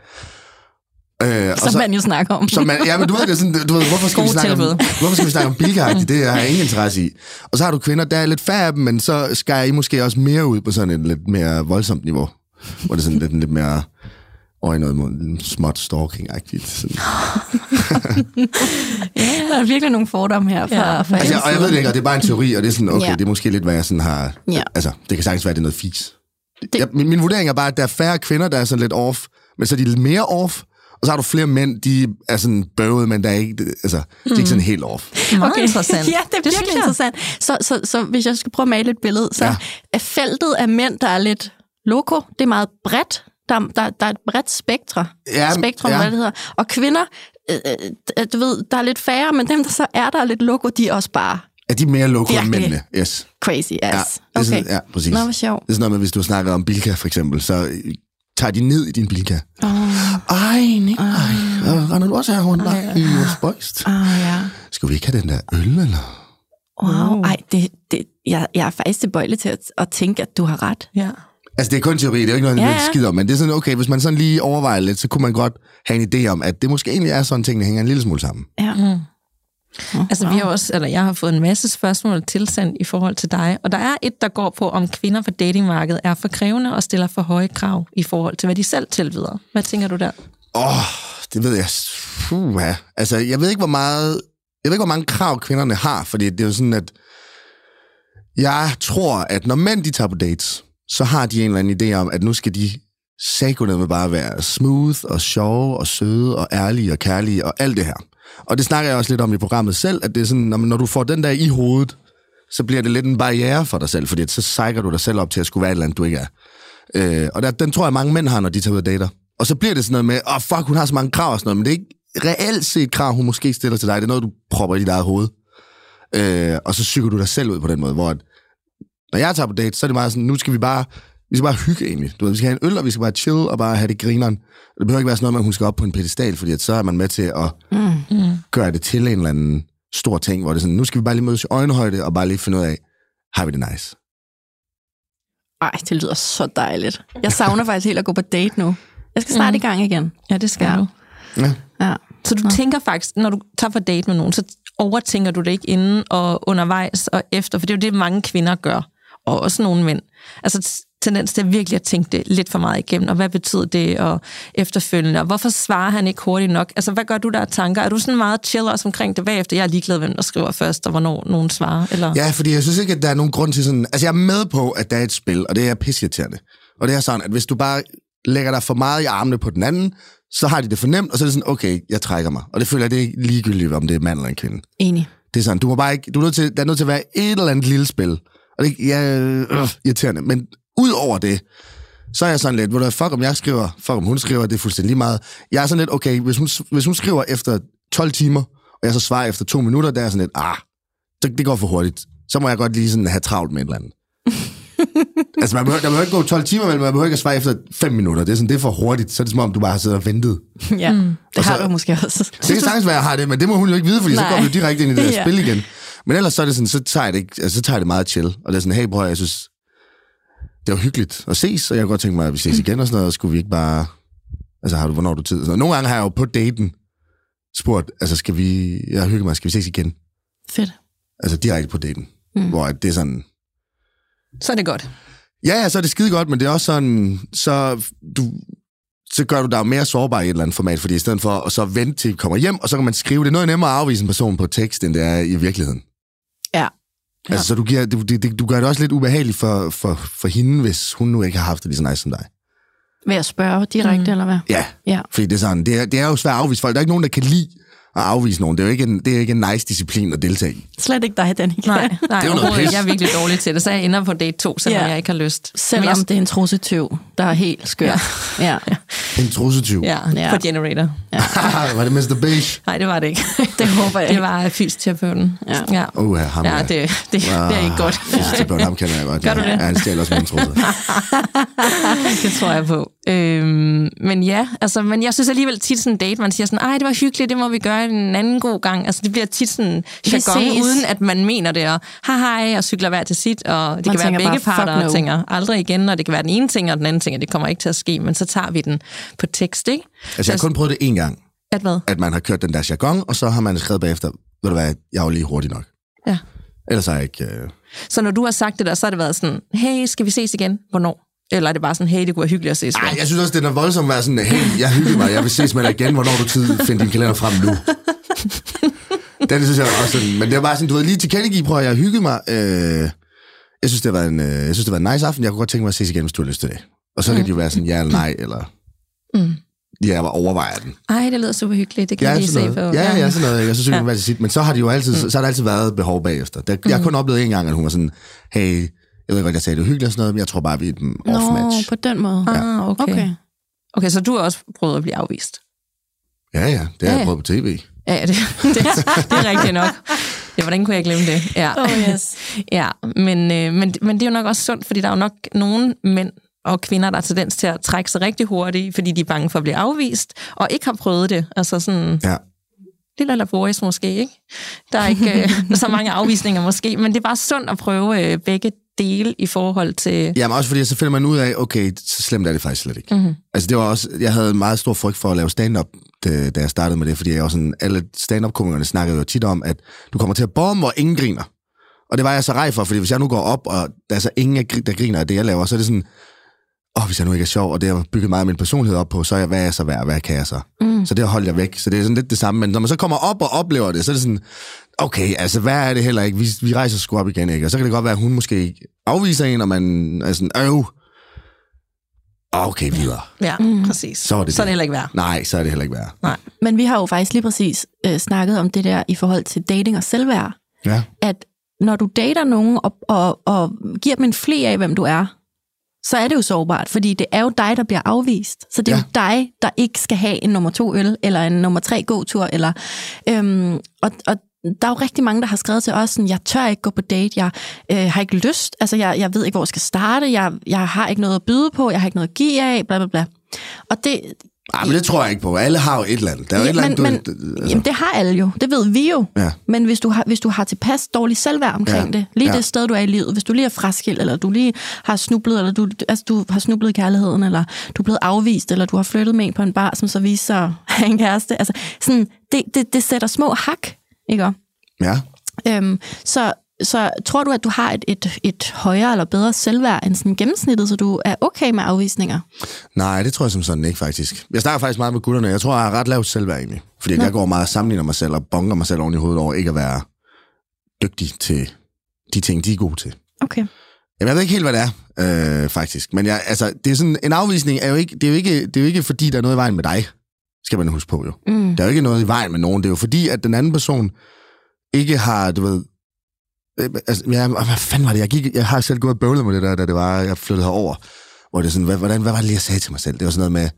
Øh, og Som så- man jo snakker om. så man, ja, men du ved, det er sådan, du ved, hvorfor skal, vi snakke om, tilbud. hvorfor skal vi snakke om bilka Det har jeg ingen interesse i. Og så har du kvinder, der er lidt færre af dem, men så skærer I måske også mere ud på sådan et lidt mere voldsomt niveau. Hvor det er sådan lidt, lidt mere over i noget mod småt stalking-agtigt. Sådan. Ja, der er virkelig nogle fordomme her fra, Ja. ja. fra Altså, og jeg ved det ikke, og det er bare en teori, og det er sådan, okay, Ja. det er måske lidt, hvad jeg sådan har... Ja. Altså, det kan sagtens være, det er noget fis. Det- Jeg, min, min vurdering er bare, at der er færre kvinder, der er sådan lidt off, men så er de lidt mere off, og så har du flere mænd, de er sådan bøvet, men der er ikke, altså, de er ikke sådan helt off. Meget interessant. Ja, det er virkelig jeg. interessant. Så, så, så hvis jeg skal prøve at male et billede, så Ja. er feltet af mænd, der er lidt loco, det er meget bredt. Der, der, der er et bredt spektre, Ja, spektrum, ja. ja. hvad det hedder. Og kvinder, øh, øh, du ved, der er lidt færre, men dem, der så er, der er lidt loco, de er også bare Er de mere lukket end mændene? Yes. crazy Ja, ass. det er sådan, ja, præcis. Nå, hvor sjovt. Det er sådan noget med, hvis du snakker om Bilka for eksempel, så øh, tager de ned i din Bilka. Åh, Ej, nej, ej. Render du også her rundt Ej, i vores bøjst? oh, ja. Skal vi ikke have den der øl, eller? Wow. Ej, det, det, jeg, jeg er faktisk tilbøjelig til at, at tænke, at du har ret. Ja. Altså, det er kun teori, det er jo ikke noget, jeg ja. skider om, men det er sådan, okay, hvis man sådan lige overvejer lidt, så kunne man godt have en idé om, at det måske egentlig er sådan, tingene hænger en lille smule sammen. Ja. Mm. Altså, vi har også, eller jeg har fået en masse spørgsmål tilsendt i forhold til dig, og der er et, der går på, om kvinder på datingmarkedet er for krævende og stiller for høje krav i forhold til, hvad de selv tilbyder. Hvad tænker du der? Åh, oh, det ved jeg. Puh, ja. Altså, jeg ved ikke, hvor meget... Jeg ved ikke, hvor mange krav kvinderne har, fordi det er jo sådan, at... Jeg tror, at når mænd de tager på dates, så har de en eller anden idé om, at nu skal de sagde med bare være smooth og sjove og søde og ærlige og kærlige og alt det her. Og det snakker jeg også lidt om i programmet selv, at det er sådan, når, når du får den der i hovedet, så bliver det lidt en barriere for dig selv, fordi så sejker du dig selv op til at skulle være et eller andet, du ikke er. Øh, og der, den tror jeg, mange mænd har, når de tager ud og dater. Og så bliver det sådan noget med, åh oh, fuck, hun har så mange krav og sådan noget, men det er ikke, reelt set krav, hun måske stiller til dig. Det er noget, du propper i dit eget hoved. Øh, og så syger du dig selv ud på den måde, hvor at, når jeg tager på date, så er det meget sådan, nu skal vi bare, vi skal bare hygge egentlig. Du ved, vi skal have en øl, og vi skal bare chill og bare have det grineren. Det behøver ikke være sådan noget med, at hun skal op på en pedestal, fordi at så er man med til at Mm. gøre det til en eller anden stor ting, hvor det er sådan, nu skal vi bare lige mødes i øjenhøjde, og bare lige finde ud af, har vi det nice? Ej, det lyder så dejligt. Jeg savner faktisk helt at gå på date nu. Jeg skal snart Mm. i gang igen. Ja, det skal Ja. ja. du. Ja. Ja. Så du tænker faktisk, når du tager på date med nogen, så overtænker du det ikke inden og undervejs og efter, for det er jo det, mange kvinder gør, og også nogle mænd. Altså tendens til virkelig at tænke det lidt for meget igennem, og hvad betyder det, og efterfølgende, og hvorfor svarer han ikke hurtigt nok? Altså, hvad gør du der af tanker? Er du sådan meget chill også omkring det bagefter? Jeg er ligeglad, hvem der skriver først, og hvornår nogen svarer, eller? Ja, fordi jeg synes ikke, at der er nogen grund til sådan... Altså, jeg er med på, at der er et spil, og det er pisseirriterende. Og det er sådan, at hvis du bare lægger dig for meget i armene på den anden, så har de det fornemt, og så er det sådan, okay, jeg trækker mig. Og det føler jeg, det er ikke ligegyldigt, om det er mand eller en kvinde. Enig. Det er sådan, du må bare ikke, du er nødt til, der er nødt til at være et eller andet lille spil. Og det ja, øh, irriterende. Men ud over det, så er jeg sådan lidt, ved du fuck om jeg skriver, fuck om hun skriver, det er fuldstændig lige meget. Jeg er sådan lidt, okay, hvis hun, hvis hun skriver efter 12 timer, og jeg så svarer efter to minutter, der er jeg sådan lidt, ah, det, det går for hurtigt. Så må jeg godt lige sådan have travlt med et eller andet. altså, man behøver, der behøver ikke gå 12 timer, men man behøver ikke at svare efter 5 minutter. Det er sådan, det er for hurtigt. Så er det som om, du bare har siddet og ventet. Ja, mm. det Og har så- du måske også. Det kan sagtens være, jeg har det, men det må hun jo ikke vide, fordi Nej. så går vi direkte ind i det der Ja. spil igen. Men ellers så er det sådan, så tager jeg det, ikke, altså, så tager jeg det meget chill. Og det er sådan, hey bror, jeg synes, det var hyggeligt at ses, og jeg kunne godt tænke mig, at vi ses igen og sådan noget, og skulle vi ikke bare, altså har du, hvornår har du tid? Noget. Nogle gange har jeg jo på daten spurgt, altså skal vi, jeg har hygget mig, skal vi ses igen? Fedt. Altså direkte på daten. Mm. Hvor det er sådan, Så er det godt. ja, ja, så er det skide godt, men det er også sådan, så du, så gør du dig mere sårbar i et eller andet format, fordi i stedet for at så vente til kommer hjem, og så kan man skrive, det er noget nemmere at afvise en person på tekst, end det er i virkeligheden. Ja. Altså, så du, giver, du, det, du gør det også lidt ubehageligt for, for, for hende, hvis hun nu ikke har haft det lige så nice som dig. Ved at spørge direkte, mm. eller hvad? Ja, Ja. fordi det er sådan, det er, det er jo svært at afvise folk. Der er ikke nogen, der kan lide at afvise nogen. Det er jo ikke en, det er ikke en nice disciplin at deltage i. Slet ikke dig, Danika. Nej, nej Det er noget pis. Jeg er virkelig dårlig til det, så jeg ender på date 2, selvom Ja. jeg ikke har lyst. Selvom jeg, det er en trussetyv, der er helt skør. Ja. ja. En trussetyv. Ja, Ja. på Generator. var det Mr. Beige? Nej, det var det ikke. Det håber jeg Det var fysioterapeuten. Ja. ja. Åh, ja, ham Ja, ja. det, det, det er ikke godt. Fysioterapeut, ham kender jeg godt. Gør du ja. det? Ja, han stjæler også min trusser. det tror jeg på. Øhm, men ja, altså, men jeg synes alligevel tit sådan en date, man siger sådan, ej, det var hyggeligt, det må vi gøre en anden god gang. Altså, det bliver tit sådan jargon, uden at man mener det, og hej hej, og cykler hver til sit, og det Man kan være begge bare, parter, no. og tænker aldrig igen, og det kan være den ene ting, og den anden ting, og det kommer ikke til at ske, men så tager vi den på tekst, ikke? Altså, jeg har kun prøvet det én gang, At hvad? at man har kørt den der jargon, og så har man skrevet bagefter, ved du hvad, jeg var lige hurtig nok. Ja. Ellers har jeg ikke... Øh... Så når du har sagt det der, så har det været sådan, hey, skal vi ses igen? Hvornår? Eller er det bare sådan, hey, det kunne være hyggeligt at ses igen? Ej, jeg synes også, det er voldsomt at være sådan, hey, jeg hygger mig, jeg vil ses med dig igen, hvornår du tid, find din kalender frem nu. Den synes jeg også sådan, men det er bare sådan, du ved, lige tilkendegive, prøv at jeg hygget mig. Øh, jeg synes, det var en, øh, jeg synes, det var en nice aften, jeg kunne godt tænke mig at ses igen, hvis du har lyst til det. Og så kan det jo være sådan, ja eller nej, eller... Mm. Ja, jeg overvejer den. Ej, det lyder super hyggeligt, det kan jeg lige se på. noget. Ja, ja, sådan noget. så synes jeg, Ja. ja. sit. Men så har, de jo altid, så, så har der altid været behov bagefter. Der, jeg har kun oplevet en gang, at hun var sådan, hey, jeg ved godt, jeg sagde, det var hyggeligt og sådan noget, men jeg tror bare, vi er et Nå, off-match. på den måde. Ah, okay. okay. Okay. Så du har også prøvet at blive afvist? Ja, ja, det har Ja, jeg ja. prøvet på tv. Ja, ja, det, det, det er rigtigt nok. Ja, hvordan kunne jeg glemme det? Ja, Oh, yes. ja men, øh, men, men det er jo nok også sundt, fordi der er jo nok nogle mænd og kvinder, der har tendens til at trække sig rigtig hurtigt, fordi de er bange for at blive afvist, og ikke har prøvet det. Altså sådan, Ja. lille laborious måske, ikke? Der er ikke øh, så mange afvisninger måske, men det er bare sundt at prøve øh, begge dele i forhold til... Jamen også fordi, så finder man ud af, okay, så slemt er det faktisk slet ikke. Mhm. Altså det var også, jeg havde en meget stor frygt for at lave stand-up, da, da jeg startede med det, fordi jeg var sådan, alle stand-up-komikerne snakkede jo tit om, at du kommer til at bombe, hvor ingen griner. Og det var jeg så rej for, fordi hvis jeg nu går op, og der er så ingen, der griner af det, jeg laver, så er det sådan, åh, hvis jeg nu ikke er sjov, og det har bygget meget af min personlighed op på, så er jeg, hvad er jeg så værd, hvad kan jeg så? Mm. Så det holder jeg væk. Så det er sådan lidt det samme. Men når man så kommer op og oplever det, så er det sådan, okay, altså hvad er det heller ikke? Vi, vi rejser sgu op igen, ikke? Og så kan det godt være, at hun måske afviser en, og man er sådan, øv, okay, videre. Ja, mm. præcis. Så er det så er det det. heller ikke værd. Nej, så er det heller ikke værd. Nej. Men vi har jo faktisk lige præcis øh, snakket om det der i forhold til dating og selvværd. Ja. At når du dater nogen og, og, og giver dem en fli af, hvem du er, så er det jo sårbart, fordi det er jo dig, der bliver afvist. Så det er Ja. jo dig, der ikke skal have en nummer to øl, eller en nummer tre gåtur, eller... Øhm, og, og der er jo rigtig mange, der har skrevet til os, sådan, jeg tør ikke gå på date, jeg øh, har ikke lyst, altså jeg, jeg ved ikke, hvor jeg skal starte, jeg, jeg har ikke noget at byde på, jeg har ikke noget at give af, bla bla bla. Og det, Ej, men det tror jeg ikke på. Alle har jo et eller andet. Der er jo et eller andet, men, du... men, altså, jamen, det har alle jo, det ved vi jo. Ja. Men hvis du har, hvis du har tilpas dårlig selvværd omkring Ja. det, lige Ja. det sted, du er i livet, hvis du lige er fraskilt, eller du lige har snublet, eller du, altså, du har snublet i kærligheden, eller du er blevet afvist, eller du har flyttet med en på en bar, som så viser sig at have en kæreste. Altså, sådan, det, det, det sætter små hak, ikke? ja. Øhm, så, så tror du, at du har et, et, et højere eller bedre selvværd end sådan gennemsnittet, så du er okay med afvisninger? Nej, det tror jeg som sådan ikke, faktisk. Jeg snakker faktisk meget med gutterne. Jeg tror, jeg har ret lavt selvværd egentlig. Fordi jeg går meget og sammenligner mig selv og bonker mig selv oven i hovedet over ikke at være dygtig til de ting, de er gode til. Okay. Jamen, jeg ved ikke helt, hvad det er, øh, faktisk. Men jeg, altså, det er sådan, en afvisning er jo ikke, det er jo ikke, det er jo ikke, fordi der er noget i vejen med dig, skal man huske på jo. Mm. Der er jo ikke noget i vejen med nogen. Det er jo fordi, at den anden person ikke har, du ved... øh, Altså, ja, hvad fanden var det? Jeg, gik, jeg har selv gået og bøvlet med det der, da det var, jeg flyttede herover. Hvor det er sådan, hvad, hvordan, hvad var det lige, jeg sagde til mig selv? Det var sådan noget med...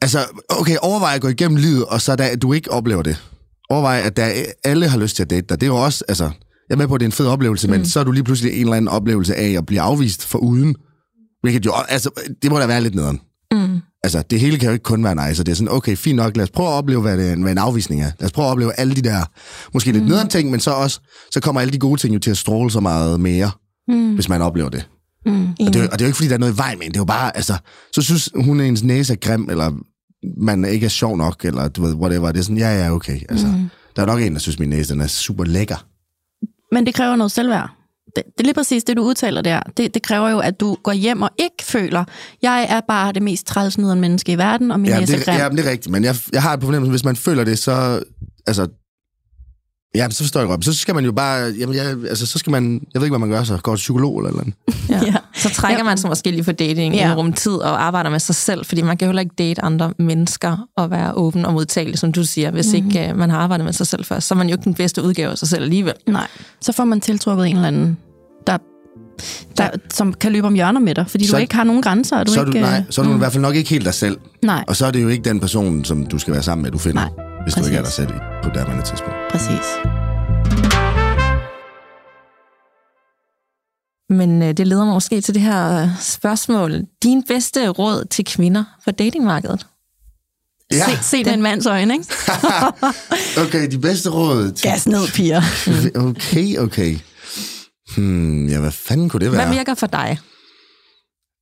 Altså, okay, overvej at gå igennem livet, og så da du ikke oplever det. Overvej, at der, alle har lyst til at date dig. Det er jo også, altså... Jeg er med på, at det er en fed oplevelse, mm. men så er du lige pludselig en eller anden oplevelse af at blive afvist for uden. Hvilket jo, altså, det må da være lidt nederen. Mm. Altså, det hele kan jo ikke kun være nice, og det er sådan, okay, fint nok, lad os prøve at opleve, hvad, det, hvad en afvisning er. Lad os prøve at opleve alle de der, måske lidt mm. nederen ting, men så også, så kommer alle de gode ting jo til at stråle så meget mere, Mm. hvis man oplever det. Mm. Og det, er, jo- og det er jo ikke, fordi der er noget i vejen med det er jo bare, altså, så synes hun, at ens næse er grim, eller man ikke er sjov nok, eller du ved, whatever. Det er sådan, ja, ja, okay. Altså, mm. Der er nok en, der synes, min næse den er super lækker. Men det kræver noget selvværd. Det, det er lige præcis det, du udtaler der. Det, det kræver jo, at du går hjem og ikke føler, jeg er bare det mest trælsnederen menneske i verden, og min Ja, næse er det, ja, det er rigtigt, men jeg, jeg har et problem, hvis man føler det, så, altså, ja, så forstår jeg godt. Så skal man jo bare, jamen, jeg, altså, så skal man, jeg ved ikke, hvad man gør så, går til psykolog eller andet. Ja. Ja. Så trækker Ja. man sig måske lige for dating Ja. ja. en rum tid og arbejder med sig selv, fordi man kan jo heller ikke date andre mennesker og være åben og modtagelig, som du siger, hvis mm-hmm. ikke uh, man har arbejdet med sig selv først. Så er man jo ikke den bedste udgave af sig selv alligevel. Nej, så får man tiltrukket en eller anden, der, der, som kan løbe om hjørner med dig, fordi Så- du ikke har nogen grænser. Og du så er ikke, du, nej, øh, så er du i hvert fald nok ikke helt dig selv. Nej, Og så er det jo ikke den person, som du skal være sammen med, du finder, Nej, hvis du ikke er dig præcis. selv i- på det andet tidspunkt. præcis. Men uh, det leder mig måske til det her uh, spørgsmål. Din bedste råd til kvinder for datingmarkedet? Ja, Se, se med en mands øjne, ikke? okay, de bedste råd. Til... Gas ned, piger. Okay, okay. Hmm, ja, hvad fanden kunne det være? Hvad virker for dig?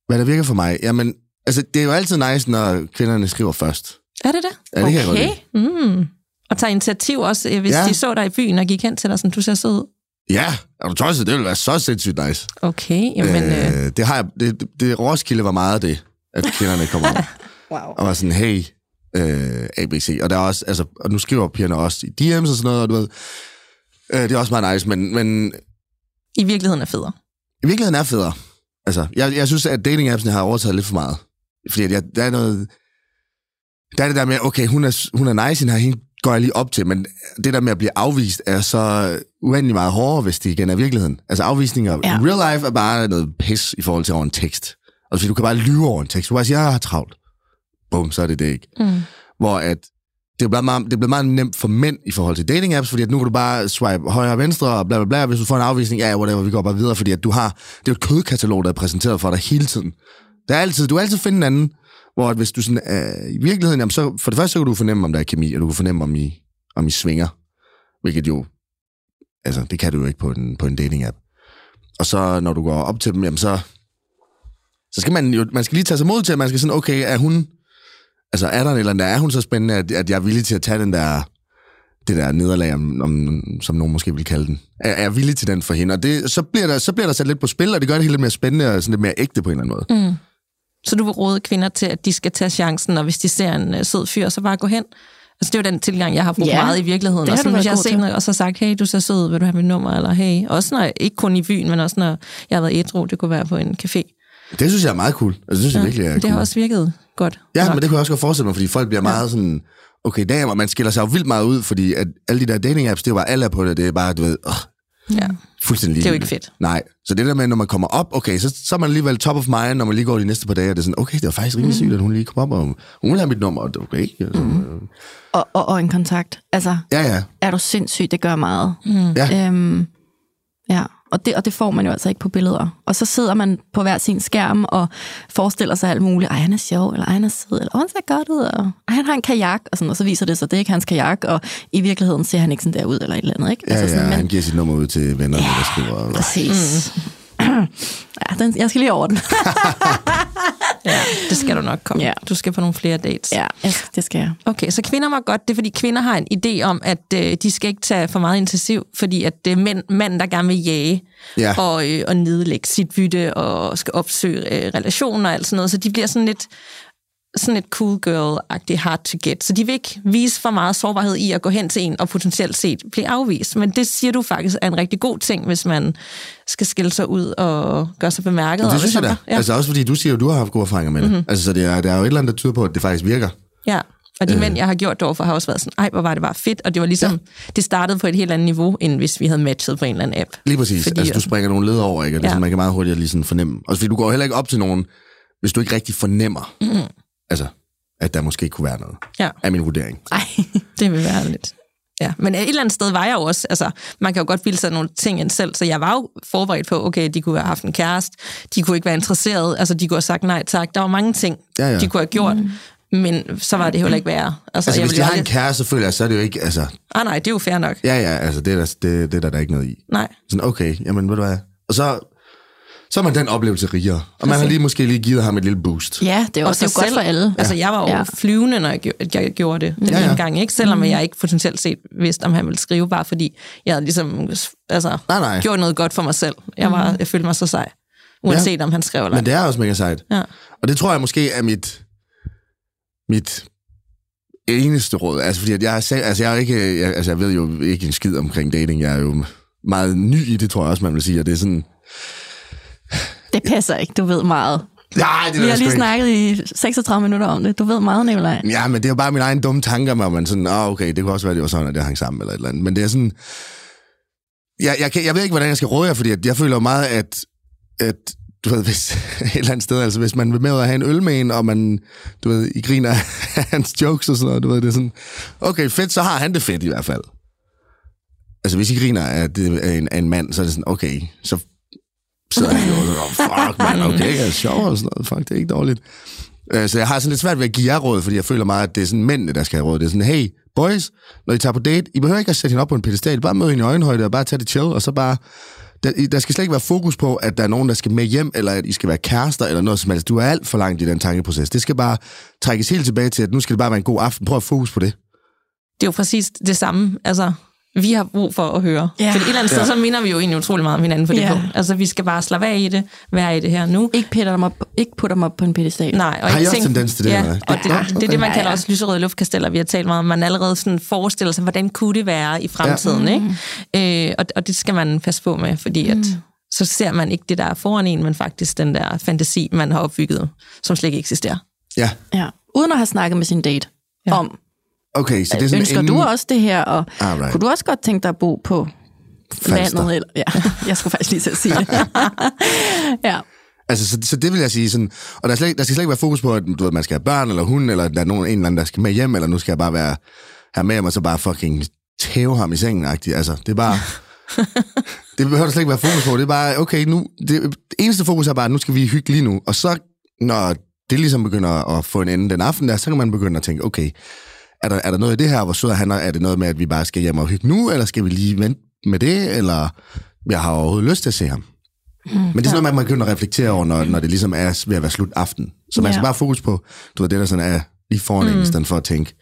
Hvad der virker for mig? Jamen, altså, det er jo altid nice, når kvinderne skriver først. Er det det? Ja, det lide. Mm. Og tager initiativ også, hvis Ja. ja. de så dig i byen og gik hen til dig, sådan, du ser sød ud. Ja, er du tosset? Det ville være så sindssygt nice. Okay, jamen... Øh, øh, det har jeg, det, det, det, Roskilde var meget det, at kvinderne kom over Wow. og var sådan, hey, øh, ABC. Og der er også, altså, og nu skriver pigerne også i DM's og sådan noget, og du ved, øh, det er også meget nice, men, men I virkeligheden er federe. i virkeligheden er federe. Altså, jeg, jeg synes, at dating-appsene har overtaget lidt for meget. Fordi jeg, der er noget... Der er det der med, okay, hun er, hun er nice, hende hende går jeg lige op til, men det der med at blive afvist er så uendelig meget hårdere, hvis det igen er virkeligheden. Altså afvisninger Ja. ja. real life er bare noget pis i forhold til over en tekst. Fordi du kan bare lyve over en tekst. Du kan bare sige, jeg har travlt. Bum, så er det det ikke. Mm. Hvor at det er, blevet meget, det er blevet meget nemt for mænd i forhold til dating apps, fordi at nu kan du bare swipe højre og venstre og bla bla bla. Hvis du får en afvisning, ja, whatever, vi går bare videre, fordi at du har, det er jo et kødkatalog, der er præsenteret for dig hele tiden. Der er altid, du kan altid finde en anden, hvor at hvis du sådan, øh, i virkeligheden, jamen så, for det første så kan du fornemme, om der er kemi, og du kan fornemme, om I, om I svinger, hvilket jo, altså det kan du jo ikke på en, på en dating app. Og så når du går op til dem, jamen så, så skal man jo, man skal lige tage sig mod til, at man skal sådan, okay, er hun, altså er der en eller anden, der er hun så spændende, at, at jeg er villig til at tage den der, det der nederlag, om, om, som nogen måske vil kalde den. Er, er jeg villig til den for hende? Og det, så, bliver der, så bliver der sat lidt på spil, og det gør det helt lidt mere spændende og sådan lidt mere ægte på en eller anden måde. Mm. Så du vil råde kvinder til, at de skal tage chancen, og hvis de ser en uh, sød fyr, så bare gå hen? Altså, det er jo den tilgang, jeg har brugt Ja, ja, meget i virkeligheden. det Og været hvis jeg har set noget, og så sagt, hey, du ser sød vil du have mit nummer? Eller hey, også når, ikke kun i byen, men også når jeg har været ædru, det kunne være på en café. Det synes jeg er meget cool. Altså, det synes jeg virkelig er det cool. har også virket godt. Ja, men det kunne jeg også godt forestille mig, fordi folk bliver meget sådan, okay, damer, man skiller sig jo vildt meget ud, fordi at alle de der dating apps, det er bare alle på det, det er bare, du ved, øh, Ja. Fuldstændig Det er jo ikke fedt. Nej. Så det der med, når man kommer op, okay, så, så er man alligevel top of mind, når man lige går de næste par dage, og det er sådan, okay, det var faktisk rimelig sygt, at hun lige kom op, og hun vil have mit nummer, og det er okay. Altså, Og, og, og en kontakt. Altså, Ja, ja. er du sindssyg, det gør meget. Mm. Ja. Øhm, ja, og det, og det får man jo altså ikke på billeder. Og så sidder man på hver sin skærm og forestiller sig alt muligt. Ej, han er sjov, eller ej, han er sød, eller "Åh, han ser godt ud, og ej, han har en kajak, og, sådan, og så viser det sig, det er ikke hans kajak, og i virkeligheden ser han ikke sådan der ud, eller et eller andet. Ikke? Ja, ja, sådan, han giver sit nummer ud til vennerne, der skriver. Præcis. ja, den, jeg skal lige over den. Ja, det skal du nok komme. Ja. Du skal på nogle flere dates. ja, det skal jeg. Okay, så kvinder må godt, det er fordi kvinder har en idé om, at øh, de skal ikke tage for meget initiativ, fordi at det er mænd, mænd der gerne vil jage Ja. og, øh, og nedlægge sit bytte og skal opsøge øh, relationer og alt sådan noget, så de bliver sådan lidt sådan et cool girl-agtigt hard to get. Så de vil ikke vise for meget sårbarhed i at gå hen til en og potentielt set blive afvist. Men det siger du faktisk er en rigtig god ting, hvis man skal skille sig ud og gøre sig bemærket. og Det synes jeg da. Ja. Altså også fordi du siger jo, du har haft gode erfaringer med det. Mm-hmm. Altså så det er, der er jo et eller andet, der tyder på, at det faktisk virker. Ja, og de øh. mænd, jeg har gjort det overfor, har også været sådan, ej, hvor var det bare fedt, og det var ligesom, ja. det startede på et helt andet niveau, end hvis vi havde matchet på en eller anden app. Lige præcis. Fordi, altså du springer nogle led over, ikke? Og det Ja. sådan, man kan meget hurtigt lige sådan fornemme. Og fordi du går heller ikke op til nogen, hvis du ikke rigtig fornemmer, mm. Altså, at der måske kunne være noget. Ja. Er min vurdering. Ej, Det vil være lidt... Ja, men et eller andet sted var jeg jo også, altså, man kan jo godt bilde sig nogle ting ind selv, så jeg var jo forberedt på, okay, de kunne have haft en kæreste, de kunne ikke være interesseret, altså de kunne have sagt nej tak, der var mange ting, Ja, ja. de kunne have gjort, mm. men så var det heller ikke værre. Altså, Altså, jeg hvis ville de jo har en aldrig- kæreste, så føler jeg, så er det jo ikke, altså, Ah, nej, det er jo fair nok. ja, ja, altså, det er der, det, det er der, der er ikke noget i. Nej, Sådan, okay, jamen, ved du hvad? Og så, så er man den oplevelse rigere. Og man har lige måske lige givet ham et lille boost. ja, det er også det er jo godt for alle. Altså, jeg var jo Ja. ja. flyvende, når jeg, gjorde- jeg gjorde det den Ja, ja, ja. ja. gang, ikke? Selvom mm. jeg ikke potentielt set vidste, om han ville skrive, bare fordi jeg havde ligesom altså, Nej, nej. gjort noget godt for mig selv. Jeg, var, jeg følte mig så sej, uanset ja. om han skrev eller Men det er også mega sejt. Ja. Og det tror jeg måske er mit, mit eneste råd. Altså, fordi at jeg, er selv- altså, jeg, er ikke, jeg, altså, jeg ved jo ikke en skid omkring dating. Jeg er jo meget ny i det, tror jeg også, man vil sige. Og det er sådan... Det passer ikke, du ved meget. Nej, det Vi har jeg lige ikke. snakket i 36 minutter om det. Du ved meget, Nicolaj. Ja, men det er jo bare mine egne dumme tanker, hvor man sådan, åh, oh, okay, det kunne også være, det var sådan, at det hang sammen, eller et eller andet. Men det er sådan... Jeg, jeg, kan, jeg ved ikke, hvordan jeg skal råde jer, fordi at jeg føler meget, at, at du ved, hvis, et eller andet sted, altså hvis man vil med at have en øl med en, og man, du ved, I griner hans jokes og sådan noget, du ved, det er sådan, okay, fedt, så har han det fedt i hvert fald. Altså, hvis I griner af, det, af, en, af en mand, så er det sådan, okay, så sidder han jo og oh, fuck, man, okay, jeg er sjov og sådan noget, fuck, det er ikke dårligt. Øh, så jeg har sådan lidt svært ved at give jer råd, fordi jeg føler meget, at det er sådan mændene, der skal have råd. Det er sådan, hey, boys, når I tager på date, I behøver ikke at sætte hende op på en pedestal, bare møde hende i øjenhøjde og bare tage det chill, og så bare... Der, der skal slet ikke være fokus på, at der er nogen, der skal med hjem, eller at I skal være kærester, eller noget som helst. Du er alt for langt i den tankeproces. Det skal bare trækkes helt tilbage til, at nu skal det bare være en god aften. Prøv at fokus på det. Det er jo præcis det samme. Altså, vi har brug for at høre. Ja. Ja. For et eller andet sted, Ja. så minder vi jo egentlig utrolig meget om hinanden på det Ja. punkt. Altså, vi skal bare slappe af i det, være i det her nu. Ikke putte dem op, ikke putte dem op på en pedestal. Nej, og Har I også tendens til det, Ja, eller og det, Ja, det, det er det, man kalder Ja, ja. også lyserøde luftkasteller, vi har talt meget om. Man allerede sådan forestiller sig, hvordan kunne det være i fremtiden, ja. ikke? Øh, og, og det skal man passe på med, fordi at, så ser man ikke det, der er foran en, men faktisk den der fantasi, man har opbygget, som slet ikke eksisterer. Ja, Ja. Uden at have snakket med sin date. Ja. om, okay. Så det er sådan ønsker du også det her, og Alright. kunne du også godt tænke dig at bo på Falster. landet? Eller, ja, jeg skulle faktisk lige til at sige det. ja. Altså, så, så det vil jeg sige sådan, og der, er slet, der skal slet ikke være fokus på, at du ved, man skal have børn eller hund, eller der er nogen, en eller anden, der skal med hjem, eller nu skal jeg bare være her med hjem, og så bare fucking tæve ham i sengen -agtigt. Altså, det er bare... det behøver der slet ikke være fokus på. Det er bare, okay, nu... Det, det eneste fokus er bare, at nu skal vi hygge lige nu. Og så, når det ligesom begynder at få en ende den aften der, så kan man begynde at tænke, okay, er der, er der noget i det her, hvor sød er han, og er det noget med, at vi bare skal hjem og hygge nu, eller skal vi lige vente med det, eller jeg har overhovedet lyst til at se ham. Mm, Men det er sådan noget, man begynder at reflektere over, når, når det ligesom er ved at være slut aften. Så man Ja. skal bare fokus på, du ved, det der sådan er lige foran mm. en, i stedet for at tænke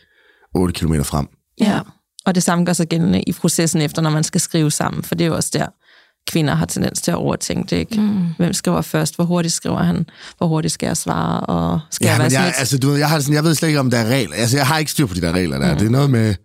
8 km frem. ja. Og det samme gør sig gældende i processen efter, når man skal skrive sammen, for det er jo også der, kvinder har tendens til at overtænke det, ikke? Mm. Hvem skriver først? Hvor hurtigt skriver han? Hvor hurtigt skal jeg svare? Og skal Ja, jeg være jeg, lidt... altså, du ved, jeg, har det sådan, jeg ved slet ikke, om der er regler. Altså, jeg har ikke styr på de der regler der. Mm. Det er noget med,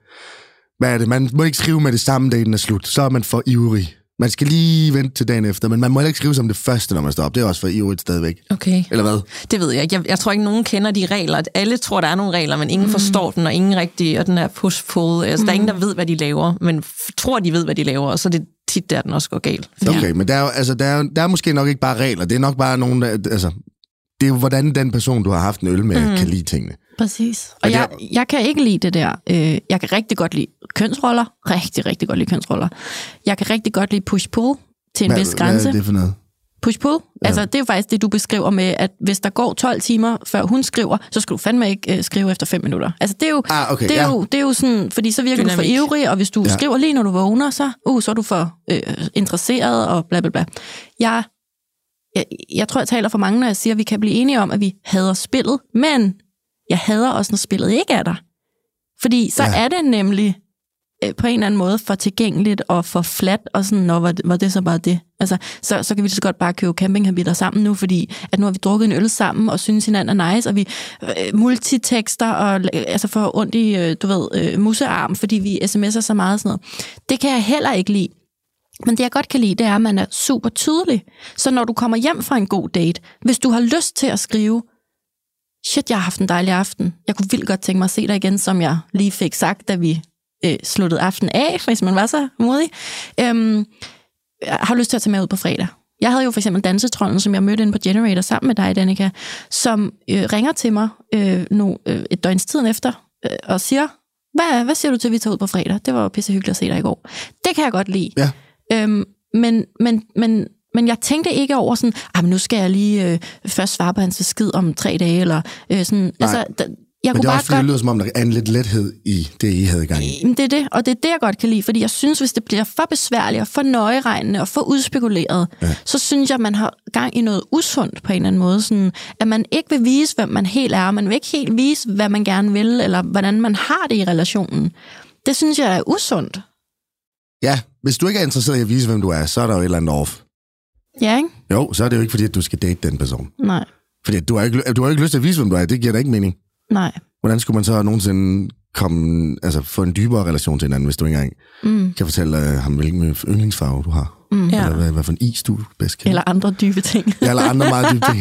hvad er det? Man må ikke skrive med det samme, dagen er slut. Så er man for ivrig. Man skal lige vente til dagen efter, men man må heller ikke skrive som det første, når man står op. Det er også for ivrigt stadigvæk. Okay. Eller hvad? Det ved jeg ikke. Jeg, jeg tror ikke, nogen kender de regler. Alle tror, der er nogle regler, men ingen mm. forstår den, og ingen rigtig, og den er push-pull. Altså, mm. Der er ingen, der ved, hvad de laver, men f- tror, de ved, hvad de laver, og så er det tit der, den også går galt. Okay, men der er, jo, altså, der, er, der er måske nok ikke bare regler. Det er nok bare nogen, der... Altså, det er jo, hvordan den person, du har haft en øl med, mm. kan lide tingene. Præcis. Og jeg, jeg kan ikke lide det der. Øh, jeg kan rigtig godt lide kønsroller. Rigtig, rigtig godt lide kønsroller. Jeg kan rigtig godt lide push-pull til en vis grænse. Hvad er det for noget? Push-pull. Ja. Altså, det er jo faktisk det, du beskriver med, at hvis der går 12 timer, før hun skriver, så skal du fandme ikke øh, skrive efter 5 minutter. Altså, det er jo, Ah, okay, det er ja. jo, det er jo sådan, fordi så virker Dynamik. du for ivrig, og hvis du Ja. skriver lige når du vågner, så, uh, så er du for øh, interesseret, og bla bla bla. Jeg, jeg, jeg tror, jeg taler for mange, når jeg siger, at vi kan blive enige om, at vi hader spillet, men jeg hader også, når spillet ikke er der. Fordi så Ja. er det nemlig Øh, på en eller anden måde for tilgængeligt og for flat, og sådan, når var, det- var det så bare det? Altså, så, så kan vi så godt bare købe campinghabiter sammen nu, fordi at nu har vi drukket en øl sammen og synes hinanden er nice, og vi øh, multitekster og øh, altså får ondt i, øh, du ved, øh, musearm, fordi vi sms'er så meget og sådan noget. Det kan jeg heller ikke lide. Men det, jeg godt kan lide, det er, at man er super tydelig. Så når du kommer hjem fra en god date, hvis du har lyst til at skrive, shit, jeg har haft en dejlig aften. Jeg kunne vildt godt tænke mig at se dig igen, som jeg lige fik sagt, da vi øh, sluttede aften af, hvis man var så modig. Øhm, jeg har lyst til at tage med ud på fredag. Jeg havde jo for eksempel dansetrollen, som jeg mødte inde på Generator sammen med dig, Danika, som øh, ringer til mig øh, nu, øh, et døgns tiden efter øh, og siger, hvad, hvad siger du til, at vi tager ud på fredag? Det var jo pisse hyggeligt at se dig i går. Det kan jeg godt lide. Ja. Øhm, men, men, men, men jeg tænkte ikke over sådan, ah, men nu skal jeg lige øh, først svare på hans besked om tre dage, eller øh, sådan, altså, da, jeg Men kunne det er bare også, fordi godt... det lyder som om, der er en lidt lethed i det, I havde i gang i. Jamen, det er det, og det er det, jeg godt kan lide, fordi jeg synes, hvis det bliver for besværligt, og for nøjeregnende og for udspekuleret, ja. så synes jeg, man har gang i noget usundt på en eller anden måde. Sådan, at man ikke vil vise, hvem man helt er, man vil ikke helt vise, hvad man gerne vil, eller hvordan man har det i relationen. Det synes jeg er usundt. Ja, hvis du ikke er interesseret i at vise, hvem du er, så er der jo et eller andet off. Ja, ikke? Jo, så er det jo ikke fordi, at du skal date den person. Nej, Fordi du har ikke, du har ikke lyst til at vise, hvem du er. Det giver da ikke mening. Nej. Hvordan skulle man så nogensinde komme, altså få en dybere relation til hinanden, hvis du ikke engang Mm. kan fortælle uh, ham, hvilken yndlingsfarve du har? Mm. Eller hvad, hvad for en is, du bedst kan. Eller andre dybe ting. Ja, eller andre meget dybe ting.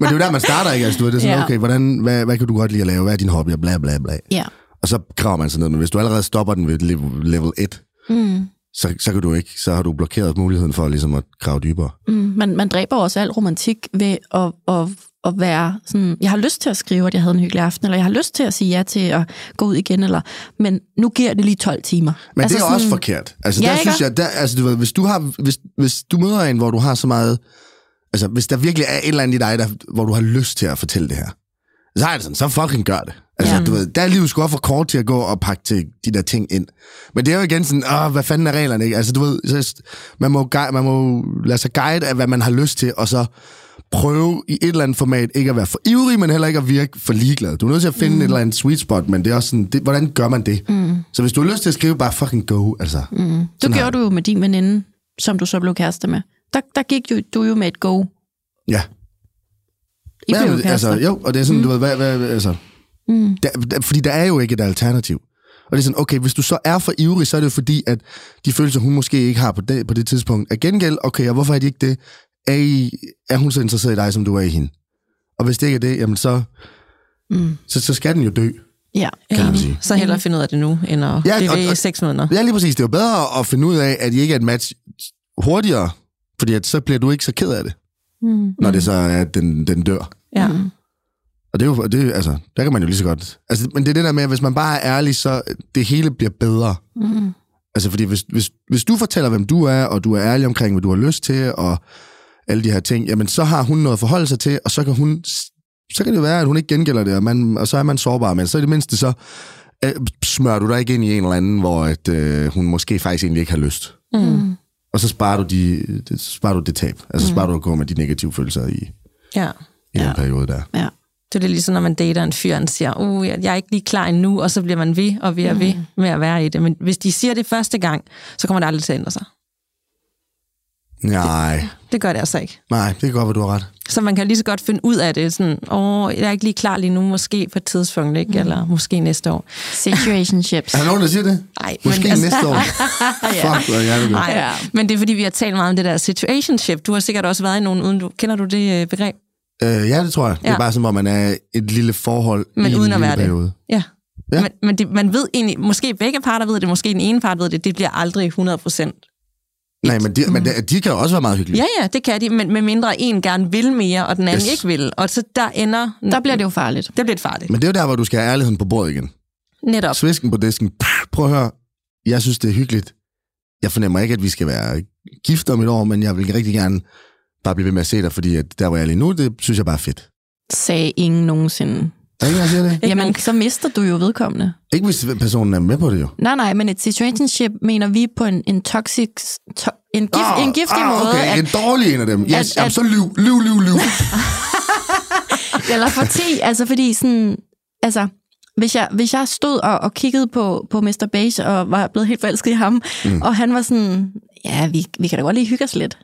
Men det er jo der, man starter, ikke? Altså, du ved, det er sådan, Ja. okay, hvordan, hvad, hvad kan du godt lide at lave? Hvad er din hobby? Og bla, bla, bla. ja. Og så graver man sig ned. Men hvis du allerede stopper den ved level, level 1, Mm. så, så kan du ikke, så har du blokeret muligheden for ligesom at grave dybere. Mm, man, man dræber også al romantik ved at, at, at være sådan, jeg har lyst til at skrive, at jeg havde en hyggelig aften, eller jeg har lyst til at sige ja til at gå ud igen, eller, men nu giver det lige 12 timer. Men altså det er sådan, også forkert. Altså, Ja, der synes jeg, der, altså, du ved, hvis du har, hvis, hvis du møder en, hvor du har så meget, altså, hvis der virkelig er et eller andet i dig, der, hvor du har lyst til at fortælle det her, så er det sådan, så fucking gør det. Altså, du ved, der er livet sgu for kort til at gå og pakke til de der ting ind. Men det er jo igen sådan, åh, hvad fanden er reglerne, ikke? Altså, du ved, så, man, må, man må lade sig guide af, hvad man har lyst til, og så prøve i et eller andet format ikke at være for ivrig, men heller ikke at virke for ligeglad. Du er nødt til at finde mm. et eller andet sweet spot, men det er også sådan, det, hvordan gør man det? Mm. Så hvis du har lyst til at skrive, bare fucking go, altså. Mm. Du Sådan gjorde du jo med din veninde, som du så blev kæreste med. Der, der gik jo, du jo med et go. Ja. I blev men, kærester. altså, jo, og det er sådan, mm. du ved, hvad, hvad, hvad altså, Mm. der, der, fordi der er jo ikke et alternativ. Og det er sådan, okay, hvis du så er for ivrig, så er det jo fordi, at de følelser, hun måske ikke har på det, på det tidspunkt, er gengæld, okay, og hvorfor er de ikke det? Er, I, er hun så interesseret i dig, som du er i hende? Og hvis det ikke er det, jamen så, Mm. så, så skal den jo dø, Ja. kan man sige. Så hellere finde ud af det nu, end at Ja, det og- er i seks måneder. Ja, lige præcis. Det er jo bedre at finde ud af, at I ikke er et match hurtigere, fordi at så bliver du ikke så ked af det, Mm. når det så er, at den, den dør. Ja. Mm. Og det er jo, det, altså, der kan man jo lige så godt... Altså, men det er det der med, at hvis man bare er ærlig, så det hele bliver bedre. Mm. Altså, fordi hvis, hvis, hvis du fortæller, hvem du er, og du er ærlig omkring, hvad du har lyst til, og alle de her ting, jamen, så har hun noget at forholde sig til, og så kan hun... Så kan det være, at hun ikke gengælder det, og, man, og så er man sårbar, men så i det mindste så øh, smører du dig ikke ind i en eller anden, hvor at, øh, hun måske faktisk egentlig ikke har lyst. Mm. Og så sparer du, de, det, så sparer du det tab. Altså, så sparer du at gå med de negative følelser i, ja. i Ja. den periode der. Ja. Det er det ligesom, når man dater en fyr, og siger, uh, jeg er ikke lige klar endnu, og så bliver man ved og ved og ved med at være i det. Men hvis de siger det første gang, så kommer det aldrig til at ændre sig. Nej, Det gør det altså ikke. nej, det kan godt være, du har ret. Så man kan lige så godt finde ud af det. Sådan, åh, jeg er ikke lige klar lige nu, måske på et tidspunkt, ikke? eller måske næste år. Situationships. Er der nogen, der siger det? Ej, Måske men altså- næste år. Ja. Fuck, hvor er det Nej, Ja. men det er fordi, vi har talt meget om det der situationship. Du har sikkert også været i nogen uden du... Kender du det øh, begreb? Øh, ja, det tror jeg. Det er Ja. bare som om, man er et lille forhold Men i en uden at lille være det. periode. Ja. Ja. ja. Men, men det, man ved egentlig, måske begge parter ved det, måske den ene part ved det, det bliver aldrig 100% Nej, men de, men de, kan jo også være meget hyggelige. Ja, ja, det kan de, men med mindre en gerne vil mere, og den anden Yes. ikke vil. Og så der ender... Der bliver det jo farligt. Det bliver lidt farligt. Men det er jo der, hvor du skal have ærligheden på bordet igen. Netop. Svisken på disken. Prøv at høre. Jeg synes, det er hyggeligt. Jeg fornemmer ikke, at vi skal være gift om et år, men jeg vil rigtig gerne bare blive ved med at se dig, fordi at der, hvor jeg er lige nu, det synes jeg bare er fedt. Sagde ingen nogensinde. Er ikke, jeg siger det? Jamen, så mister du jo vedkommende. Ikke hvis personen er med på det jo. Nej, nej, men et situationship mener vi på en, en toxic, to, en, gif, Ah, en giftig ah, måde. Okay, At, en dårlig en af dem. Yes, at- jamen, at- så lyv, lyv, lyv, lyv. Eller for 10, altså fordi sådan, altså, hvis jeg, hvis jeg stod og, og kiggede på, på Mr. Beige og var blevet helt forelsket i ham, mm. og han var sådan, ja, vi, vi kan da godt lige hygge os lidt.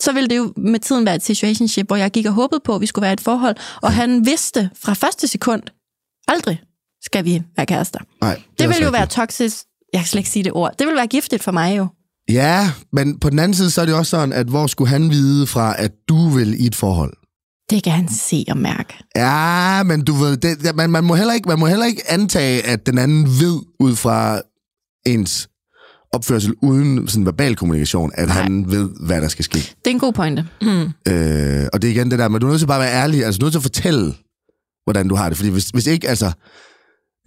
Så ville det jo med tiden være et situationship, hvor jeg gik og håbede på, at vi skulle være et forhold, og han vidste fra første sekund, aldrig skal vi være kærester. Nej, Det, det ville jo være rigtigt. toxisk, jeg kan slet ikke sige det ord, det ville være giftigt for mig jo. Ja, men på den anden side, så er det også sådan, at hvor skulle han vide fra, at du vil i et forhold? Det kan han se og mærke. Ja, men du ved, det, man, man, må heller ikke, man må heller ikke antage, at den anden ved ud fra ens opførsel uden sådan verbal kommunikation, at Nej. Han ved, hvad der skal ske. Det er en god pointe. Mm. Øh, og det er igen det der, men du er nødt til bare at være ærlig, altså du er nødt til at fortælle, hvordan du har det. Fordi hvis, hvis ikke, altså,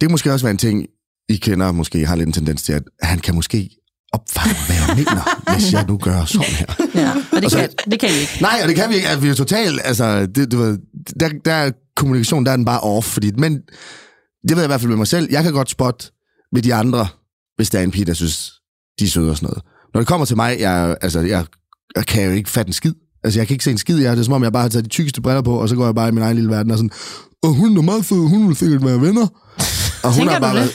det kan måske også være en ting, I kender måske har lidt en tendens til, at han kan måske opfange, hvad jeg mener, hvis jeg nu gør sådan her. Ja, og det, Og så- kan, det kan I ikke. Nej, og det kan vi ikke. Altså, vi er totalt, altså, det, du ved, der, der er kommunikation, der er den bare off, fordi, men det ved jeg i hvert fald med mig selv, jeg kan godt spotte med de andre, hvis der er en pige, der synes, de er søde og sådan noget. Når det kommer til mig, jeg, altså, jeg, jeg kan jo ikke fatte en skid. Altså, jeg kan ikke se en skid. Jeg, det er som om, jeg bare har taget de tykkeste briller på, og så går jeg bare i min egen lille verden og sådan, og hun er meget fed, hun vil sikkert være venner. Og hun har bare været,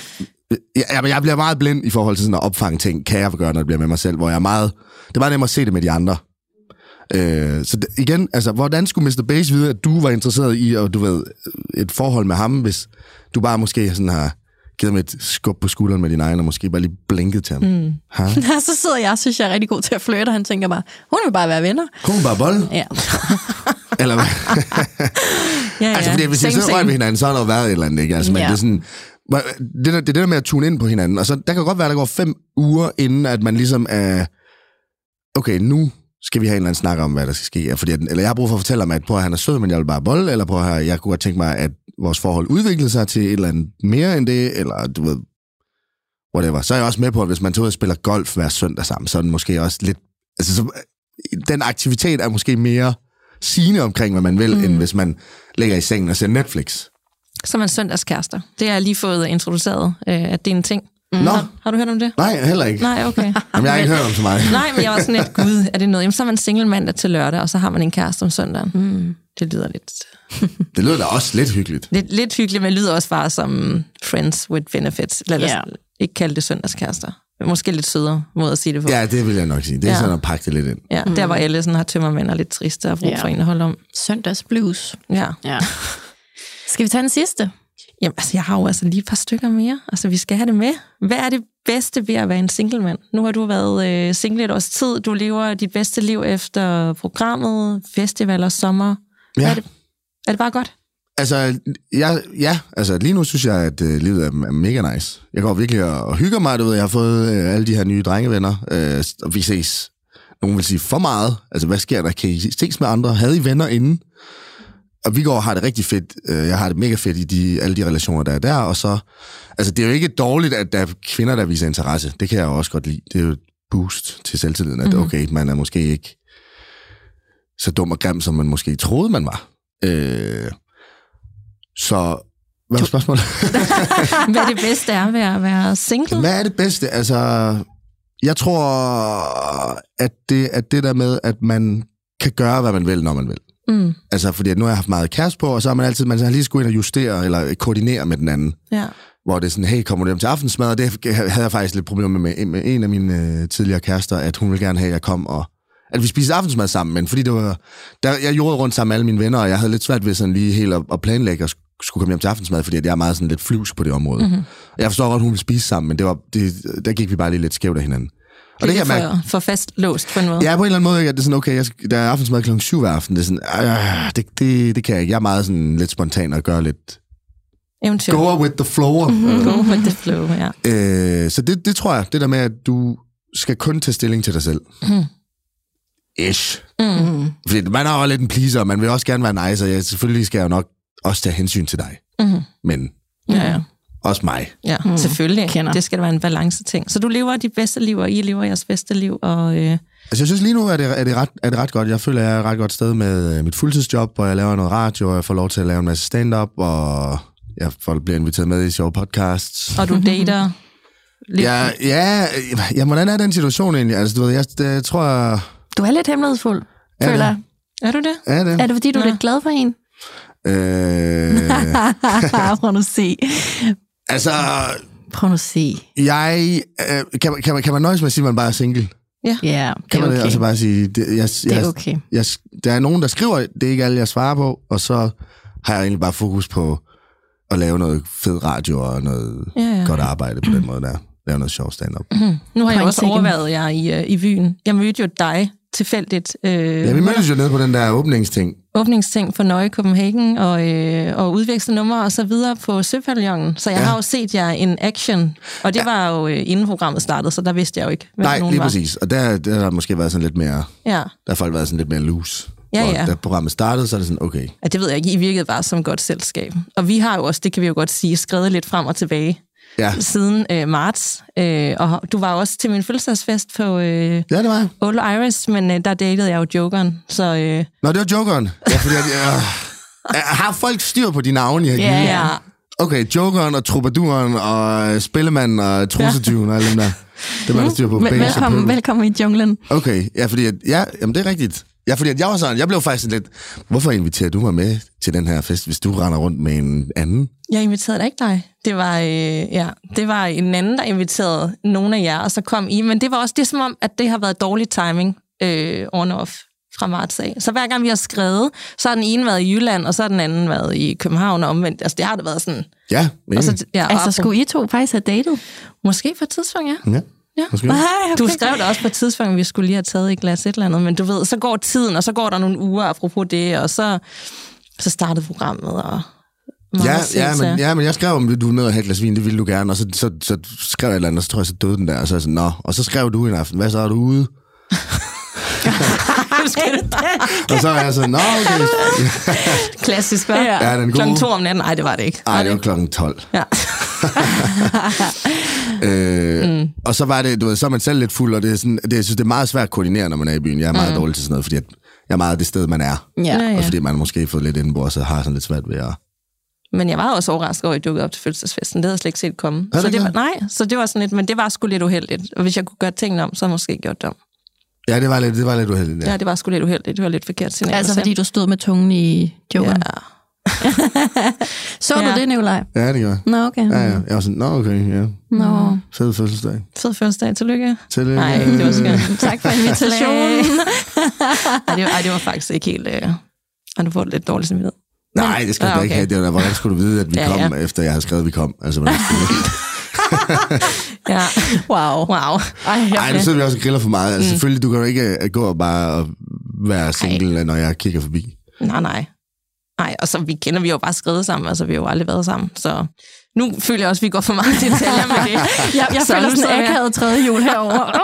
Ja, men jeg bliver meget blind i forhold til sådan at opfange ting, kan jeg gøre, når det bliver med mig selv, hvor jeg er meget... Det er meget nemmere at se det med de andre. Øh, så det, igen, altså, hvordan skulle Mr. Base vide, at du var interesseret i, og du ved, et forhold med ham, hvis du bare måske sådan har givet ham et skub på skulderen med din egen, og måske bare lige blinket til ham. Mm. Ha? så sidder jeg og synes, jeg er rigtig god til at flirte, og han tænker bare, hun vil bare være venner. Kom bare bold. Ja. Eller hvad? Ja, ja. altså, fordi hvis vi sidder og med hinanden, så har der jo været et eller andet, ikke? Altså, men Ja. det er sådan... Det, der, det er det der med at tune ind på hinanden. Og så, der kan godt være, at der går fem uger, inden at man ligesom er... Okay, nu skal vi have en eller anden snak om, hvad der skal ske. Fordi, at- eller jeg har brug for at fortælle ham, at prøv at han er sød, men jeg vil bare bold, eller prøv at jeg kunne godt tænke mig, at vores forhold udviklede sig til et eller andet mere end det, eller du ved, whatever. Så er jeg også med på, at hvis man tager ud og spiller golf hver søndag sammen, så er den måske også lidt... Altså, så, den aktivitet er måske mere sigende omkring, hvad man vil, mm. end hvis man ligger i sengen og ser Netflix. Så er man søndagskærester. Det har jeg lige fået introduceret, øh, at det er en ting. Nå, Har, har du hørt om det? nej, heller ikke. Nej, okay. Jamen, jeg har ikke hørt om så meget. Nej, men jeg var sådan lidt, gud, er det noget? Jamen, så er man single mandag til lørdag, og så har man en kæreste om søndagen. Mm. Det lyder lidt, Det lyder da også lidt hyggeligt. lidt, lidt hyggeligt, men det lyder også bare som friends with benefits. Lad os Ja. ikke kalde det søndagskærester. Måske lidt sødere måde at sige det på. Ja, det vil jeg nok sige. Det er ja. Sådan at pakke det lidt ind. Ja, der hvor alle sådan har tømmermænd og lidt triste og brug Ja. for indhold om. Søndagsblues. Ja. Ja. Skal vi tage den sidste? Jamen, altså, jeg har jo altså lige et par stykker mere. Altså, vi skal have det med. Hvad er det bedste ved at være en single mand? Nu har du været øh, single et års tid. Du lever dit bedste liv efter programmet, festivaler, sommer. Ja. Er, det, er det bare godt? Altså, jeg, ja, altså lige nu synes jeg, at øh, livet er, er mega nice. Jeg går virkelig og, og hygger mig, du ved. Jeg har fået øh, alle de her nye drengevenner, øh, og vi ses, nogen vil sige, for meget. Altså, hvad sker der? Kan I ses med andre? Havde I venner inden? Og vi går har det rigtig fedt. Øh, Jeg har det mega fedt i de, alle de relationer, der er der. Og så, altså, det er jo ikke dårligt, at der er kvinder, der viser interesse. Det kan jeg også godt lide. Det er jo et boost til selvtilliden, at okay, man er måske ikke så dum og grim, som man måske troede, man var. Øh, så, hvad var spørgsmålet? Hvad det bedste er ved at være single? Hvad er det bedste? Altså, jeg tror, at det, at det der med, at man kan gøre, hvad man vil, når man vil. Mm, Altså, fordi nu har jeg haft meget kæreste på, og så har man altid, man har lige skulle ind og justere, eller koordinere med den anden. ja. Hvor det er sådan, hey, kommer du hjem til aftensmad? Og det havde jeg faktisk lidt problemer med, med, en af mine øh, tidligere kærester, at hun ville gerne have, at jeg kom og at vi spiste aftensmad sammen, men fordi det var, der, jeg gjorde rundt sammen med alle mine venner, og jeg havde lidt svært ved sådan lige helt at, at planlægge og sk- skulle komme hjem til aftensmad, fordi jeg er meget sådan lidt flyvsk på det område. Mm-hmm. Jeg forstår godt, at hun ville spise sammen, men det var, det, der gik vi bare lige lidt skævt af hinanden. Og det, det er for, for fastlåst på en måde. Ja, på en eller anden måde, at det er sådan, okay, jeg, skal- der er aftensmad klokken 7 hver aften, det er sådan, øh, det, det, det kan jeg ikke. Jeg er meget sådan lidt spontan og gør lidt, Eventyr. go with the flow. Mm-hmm. Go with the flow, ja. Øh, så det, det tror jeg, det der med, at du skal kun tage stilling til dig selv. Mm. Ish. Mm. Fordi man er jo lidt en pleaser, og man vil også gerne være nice, og jeg, selvfølgelig skal jeg jo nok også tage hensyn til dig. Mm. Men Ja, ja. Også mig. Ja, mm. selvfølgelig. Kender. Det skal være en balance ting. Så du lever dit bedste liv, og I lever jeres bedste liv, og øh, Altså, jeg synes lige nu, er det, er, det ret, er det ret godt. Jeg føler, jeg er et ret godt sted med øh, mit fuldtidsjob, og jeg laver noget radio, og jeg får lov til at lave en masse stand-up, og jeg får, bliver inviteret med i sjove podcasts. og du dater lidt. Ja, ja, ja, hvordan er den situation egentlig? Altså, du ved, jeg, det, jeg tror, jeg... Du er lidt hemmelighedsfuld, Er føler det? jeg. Er du det? Er det? Er det, fordi du er Nå. lidt glad for en? Øh, Prøv nu at se. Altså, Prøv nu at se. jeg... Øh, kan, man- kan, man, kan man nøjes med at sige, at man bare er single? Ja, det Kan man okay. altså bare sige... Det, jeg, Det er jeg, okay. jeg, der er nogen, der skriver, det er ikke alle, jeg svarer på, og så har jeg egentlig bare fokus på at lave noget fed radio og noget Ja, ja. godt arbejde på den måde der. Lave noget sjov stand-up. Mm. Nu har jeg Point også overvejet jer i, øh, i byen. Jeg mødte jo dig tilfældigt. Øh, Ja, vi mødtes jo nede på den der åbningsting. åbningsting for Nøje Copenhagen og, øh, og udveksle numre og så videre på Søpavillonen. Så jeg Ja. har jo set jer in action, og det ja. var jo øh, inden programmet startede, så der vidste jeg jo ikke, hvem Nej, nogen lige var. præcis. Og der, der har måske været sådan lidt mere... Ja. Der har folk været sådan lidt mere loose. Ja, Og ja. da programmet startede, så er det sådan, okay. ja, det ved jeg ikke. I virkede bare som godt selskab. Og vi har jo også, det kan vi jo godt sige, skrevet lidt frem og tilbage Ja, siden øh, marts. Øh, og du var også til min fødselsdagsfest på øh, ja det var. Old Iris, men øh, der datede jeg jo jokeren. Så øh, Nå, det var Jokeren. Ja, fordi jeg, jeg, har folk styr på de navne, jeg givet? ja, Okay, Jokeren og Troubadouren og Spillemanden og Trussetyven og alle dem der. Det var der styr på. Vel- velkommen, velkommen i junglen. Okay, ja, fordi ja, jamen det er rigtigt. Ja, fordi at jeg var sådan, jeg blev faktisk sådan lidt, hvorfor inviterer du mig med til den her fest, hvis du render rundt med en anden? Jeg inviterede da ikke dig. Det var, øh, ja, det var en anden, der inviterede nogle af jer, og så kom I. Men det var også det som om, at det har været dårlig timing øh, on-off fra marts af. Så hver gang vi har skrevet, så har den ene været i Jylland, og så har den anden været i København og omvendt. Altså det har det været sådan. Ja, men, Og så, ja, Altså, og- skulle I to faktisk have datet? Måske på et tidspunkt, ja. ja, Ja. måske. Nej, Du skrev det også på et tidspunkt, at vi skulle lige have taget et glas et eller andet, men du ved, så går tiden, og så går der nogle uger apropos det, og så, så startede programmet, og Ja, ja, men, ja, men jeg skrev, om du ville ned og have et glas vin, det ville du gerne, og så, så, så skrev jeg et eller andet, og så tror jeg, så døde den der, og så er jeg sådan, nå, og så skrev du en aften, hvad så er du ude? Og så er jeg sådan, nå, okay. Klassisk, hva'? Ja. Ja, den gode. Klokken to om natten. Nej, det var det ikke. Ej, det var klokken 12. Ja. Øh, mm. Og så var det, du ved, så er man selv lidt fuld, og det er sådan, det, jeg synes, det er meget svært at koordinere, når man er i byen. Jeg er meget mm. dårlig til sådan noget, fordi at jeg er meget det sted, man er. Ja. Ja, Og fordi man måske har fået lidt indenbord, så har jeg sådan lidt svært ved at... Men jeg var også overrasket over, at I dukkede op til fødselsdagsfesten. Det havde jeg slet ikke set komme. Så det var, nej, så det var sådan lidt, men det var sgu lidt uheldigt. Og hvis jeg kunne gøre tingene om, så havde jeg måske gjort det om. Ja, det var lidt, det var lidt uheldigt. Ja, Ja. det var sgu lidt uheldigt. Det var lidt forkert signal. Altså, sende. fordi du stod med tungen i jokeren. Ja. Så Ja. du det, Nikolaj? ja, det gør jeg. Nå, okay. Ja, ja. Jeg var sådan, nå, okay, ja. Nå. Fed fødselsdag. Fed fødselsdag. Tillykke. Til, Nej, det var skønt. Tak for invitationen. Ej, det var, ej, det var faktisk ikke helt... Øh... Har du fået lidt dårligt samvittighed? Nej, det skal Ja, du da ikke okay. have. Det var, da, hvordan skulle du vide, at vi Ja, kom, ja. efter jeg havde skrevet, at vi kom? Altså, hvordan. Ja. wow. Wow. Ej, jeg Ej, nu sidder vi også og griller for meget. Mm. Altså, selvfølgelig, du kan jo ikke øh, gå og bare og være single, når jeg kigger forbi. Nej, nej. Nej, og så vi kender vi jo bare skrevet sammen, altså vi har jo aldrig været sammen, så nu føler jeg også, at vi går for meget i detaljer med det. Jeg, jeg Så føler sådan en akavet tredje jul herovre.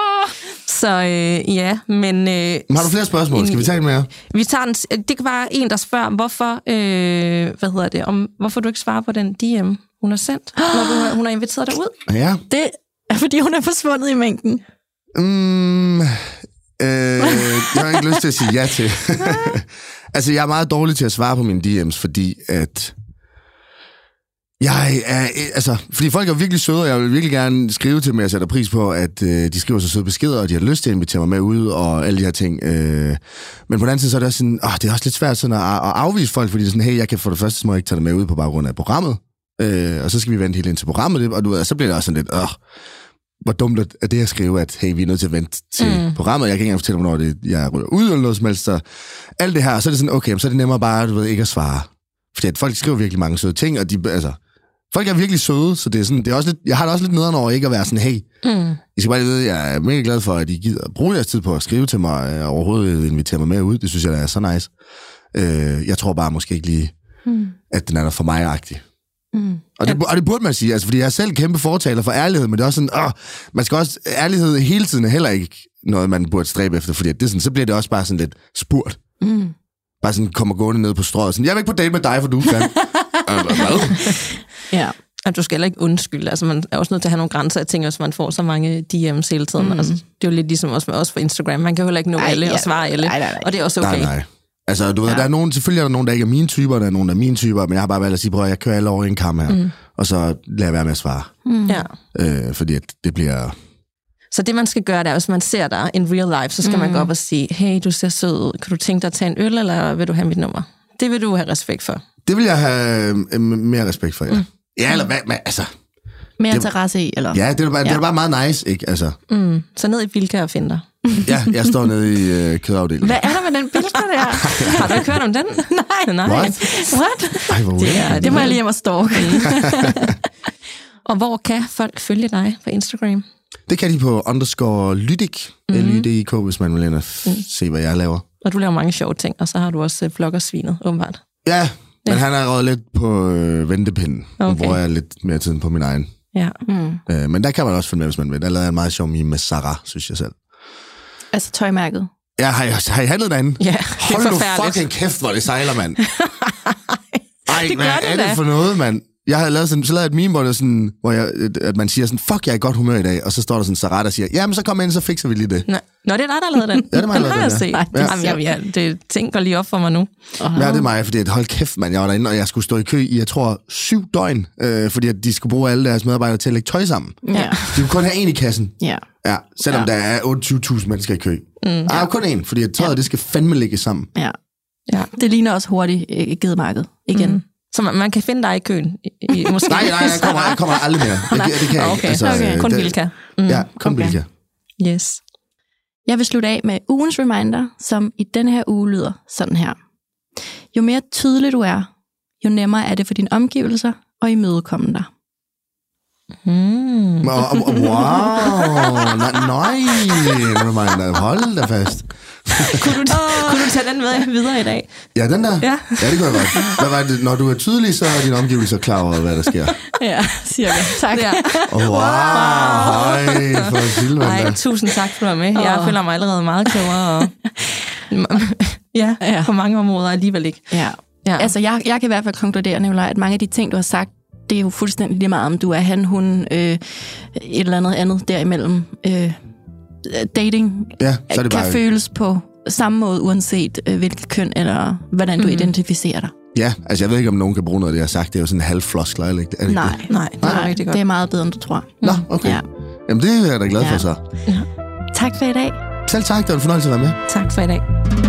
Så øh, ja, men... Øh, har du flere spørgsmål? Skal vi tage en mere? Vi tager en, det kan være en, der spørger, hvorfor, øh, hvad hedder det, om, hvorfor du ikke svarer på den DM, hun har sendt, når du, har- hun har inviteret dig ud. Ja. Det er, fordi hun er forsvundet i mængden. Mm, øh, jeg har ikke lyst til at sige ja til. altså, jeg er meget dårlig til at svare på mine DM's, fordi at... Jeg er, altså, fordi folk er virkelig søde, og jeg vil virkelig gerne skrive til dem, jeg sætter pris på, at øh, de skriver så søde beskeder, og de har lyst til at invitere mig med ud, og alle de her ting. Øh, men på den anden side, så er det også sådan, åh, det er også lidt svært sådan at, at afvise folk, fordi det er sådan, hey, jeg kan for det første, så må jeg ikke tage dig med ud på baggrund af programmet, øh, og så skal vi vente helt ind til programmet, og du og så bliver det også sådan lidt, åh, hvor dumt er det at skrive, at hey, vi er nødt til at vente til mm. programmet. Jeg kan ikke engang fortælle, hvornår det, jeg ryger ud eller noget som helst. Så alt det her, så er det sådan, okay, så er det nemmere bare, du ved, ikke at svare. Fordi at folk skriver virkelig mange søde ting, og de, altså, folk er virkelig søde, så det er sådan, det er også lidt, jeg har det også lidt nederen over ikke at være sådan, hey, Mm. I skal bare lige vide, jeg er mega glad for, at I gider at bruge jeres tid på at skrive til mig, og overhovedet invitere mig med ud. Det synes jeg, der er så nice. Øh, jeg tror bare måske ikke lige, Hmm. at den er der for mig-agtig. Mm. Og det, og det burde man sige, altså, fordi jeg er selv kæmpe fortaler for ærlighed, men det er også sådan, åh, man skal også, ærlighed hele tiden er heller ikke noget, man burde stræbe efter, fordi det sådan, så bliver det også bare sådan lidt spurt. Mm. Bare sådan kommer gående ned på strået, sådan, jeg vil ikke på date med dig, for du fan. Øh? Ja. At du skal heller ikke undskylde. Altså, man er også nødt til at have nogle grænser. Jeg tænker, hvis man får så mange DM's hele tiden. Mm. Altså, det er jo lidt ligesom også med os på Instagram. Man kan jo heller ikke nå Ej, alle ja. og svare alle. Nej, nej, nej. Og det er også okay. Nej, nej. Altså, du ved, Ja. der er nogen, selvfølgelig er der nogen, der ikke er mine typer, der er nogen, der er mine typer, men jeg har bare valgt at sige, prøv at jeg kører alle over i en kamp her, mm. og så lader jeg være med at svare, Mm. Ja. øh, fordi at det bliver... Så det, man skal gøre, det er, hvis man ser dig in real life, så skal mm. man gå op og sige, hey, du ser sød ud. Kan du tænke dig at tage en øl, eller vil du have mit nummer? Det vil du have respekt for. Det vil jeg have øh, mere respekt for, ja. Mm. Ja, eller hvad, hvad, altså... Mere Det- interesse i, eller? Ja, det er, bare, ja. det er bare meget nice, ikke? Altså, Mm. Så ned i Bilka og find dig. ja, jeg står nede i øh, kødafdelingen. Hvad er der med den billede der? Har du ikke hørt om den? Nej. Nej. What? What? Ej, hvor Det er, Det må jeg lige hjem og stalke. Og hvor kan folk følge dig på Instagram? Det kan de på underscore lydik, Mhm. mm. L-Y-D-I-K, hvis man vil ind og f- se, hvad jeg laver. Og du laver mange sjove ting, og så har du også øh, bloggersvinet, åbenbart. Ja, men han er røget lidt på øh, ventepinden. Okay. Bruger jeg lidt mere tid på min egen. Ja. Mm. Øh, men der kan man også følge med, hvis man vil. Der lavede jeg en meget sjov meme med Sarah, synes jeg selv. Altså tøjmærket. Ja, har I, har I handlet derinde? Ja, det er Hold nu fucking kæft, hvor det sejler, mand. Ej, Det hvad er det det da. for noget, mand? Jeg havde lavet sådan, så lavede jeg et meme, hvor, det sådan, hvor jeg, at man siger sådan, fuck, jeg er i godt humør i dag. Og så står der sådan Sarah, der siger, jamen så kom ind, så fikser vi lige det. Nå, Nå, det er dig, der lavet den. Ja, det er mig, der den har jeg den, set. ja. Ja. Ja. Jamen, jeg, jeg, det går lige op for mig nu. Ja, det er mig, fordi at, hold kæft, mand, jeg var derinde, og jeg skulle stå i kø i, jeg tror, syv døgn, øh, fordi at de skulle bruge alle deres medarbejdere til at lægge tøj sammen. Ja. De kunne kun have en i kassen. Ja. Ja, selvom Ja. ja. der er 28.000 mennesker i kø. Mm, ja. kun en, fordi at tøjet, det skal fandme ligge sammen. ja. Ja. Det ligner også hurtigt øh, gedemarked igen. Mm. Så man, man kan finde dig i køen. I, måske. Nej, nej, jeg kommer, jeg kommer aldrig mere. Det, det kan jeg Okay, ikke. okay. øh, kun det- Vilka. Mm. Ja, kun okay. Vilka. Yes. Jeg vil slutte af med ugens reminder, som i denne her uge lyder sådan her. Jo mere tydelig du er, jo nemmere er det for dine omgivelser og imødekomme dig. Mm. Og, wow, nej, nej, reminder, hold da fast. Kunne, du, kunne du tage den med videre i dag? Ja, den der? Ja. ja det kunne jeg godt. Hvad var det? Når du er tydelig, så er dine omgivelser klar over, hvad der sker. Ja, cirka. Tak. Ja. Oh, wow, hej, for Silvan. Ej, tusind tak, for du var med. Jeg Åh. føler mig allerede meget klogere. Og, ja, Ja. på mange områder alligevel ikke. Ja. Ja. Altså, jeg, jeg kan i hvert fald konkludere, Nicolaj, at mange af de ting, du har sagt, det er jo fuldstændig lige meget, om du er han, hun, øh, et eller andet andet derimellem. Øh, dating Ja, så er det kan bare... føles på samme måde, uanset øh, hvilket køn eller hvordan du Mhm. identificerer dig. Ja, altså jeg ved ikke, om nogen kan bruge noget af det, jeg har sagt. Det er jo sådan en halv floskler, er det ikke? Er det ikke Nej, det? Nej, det er rigtig godt. det er meget bedre, end du tror. Nå, okay. Ja. Jamen, det er jeg da glad for Ja. så. Tak for i dag. Selv tak, det var en fornøjelse at være med. Tak for i dag.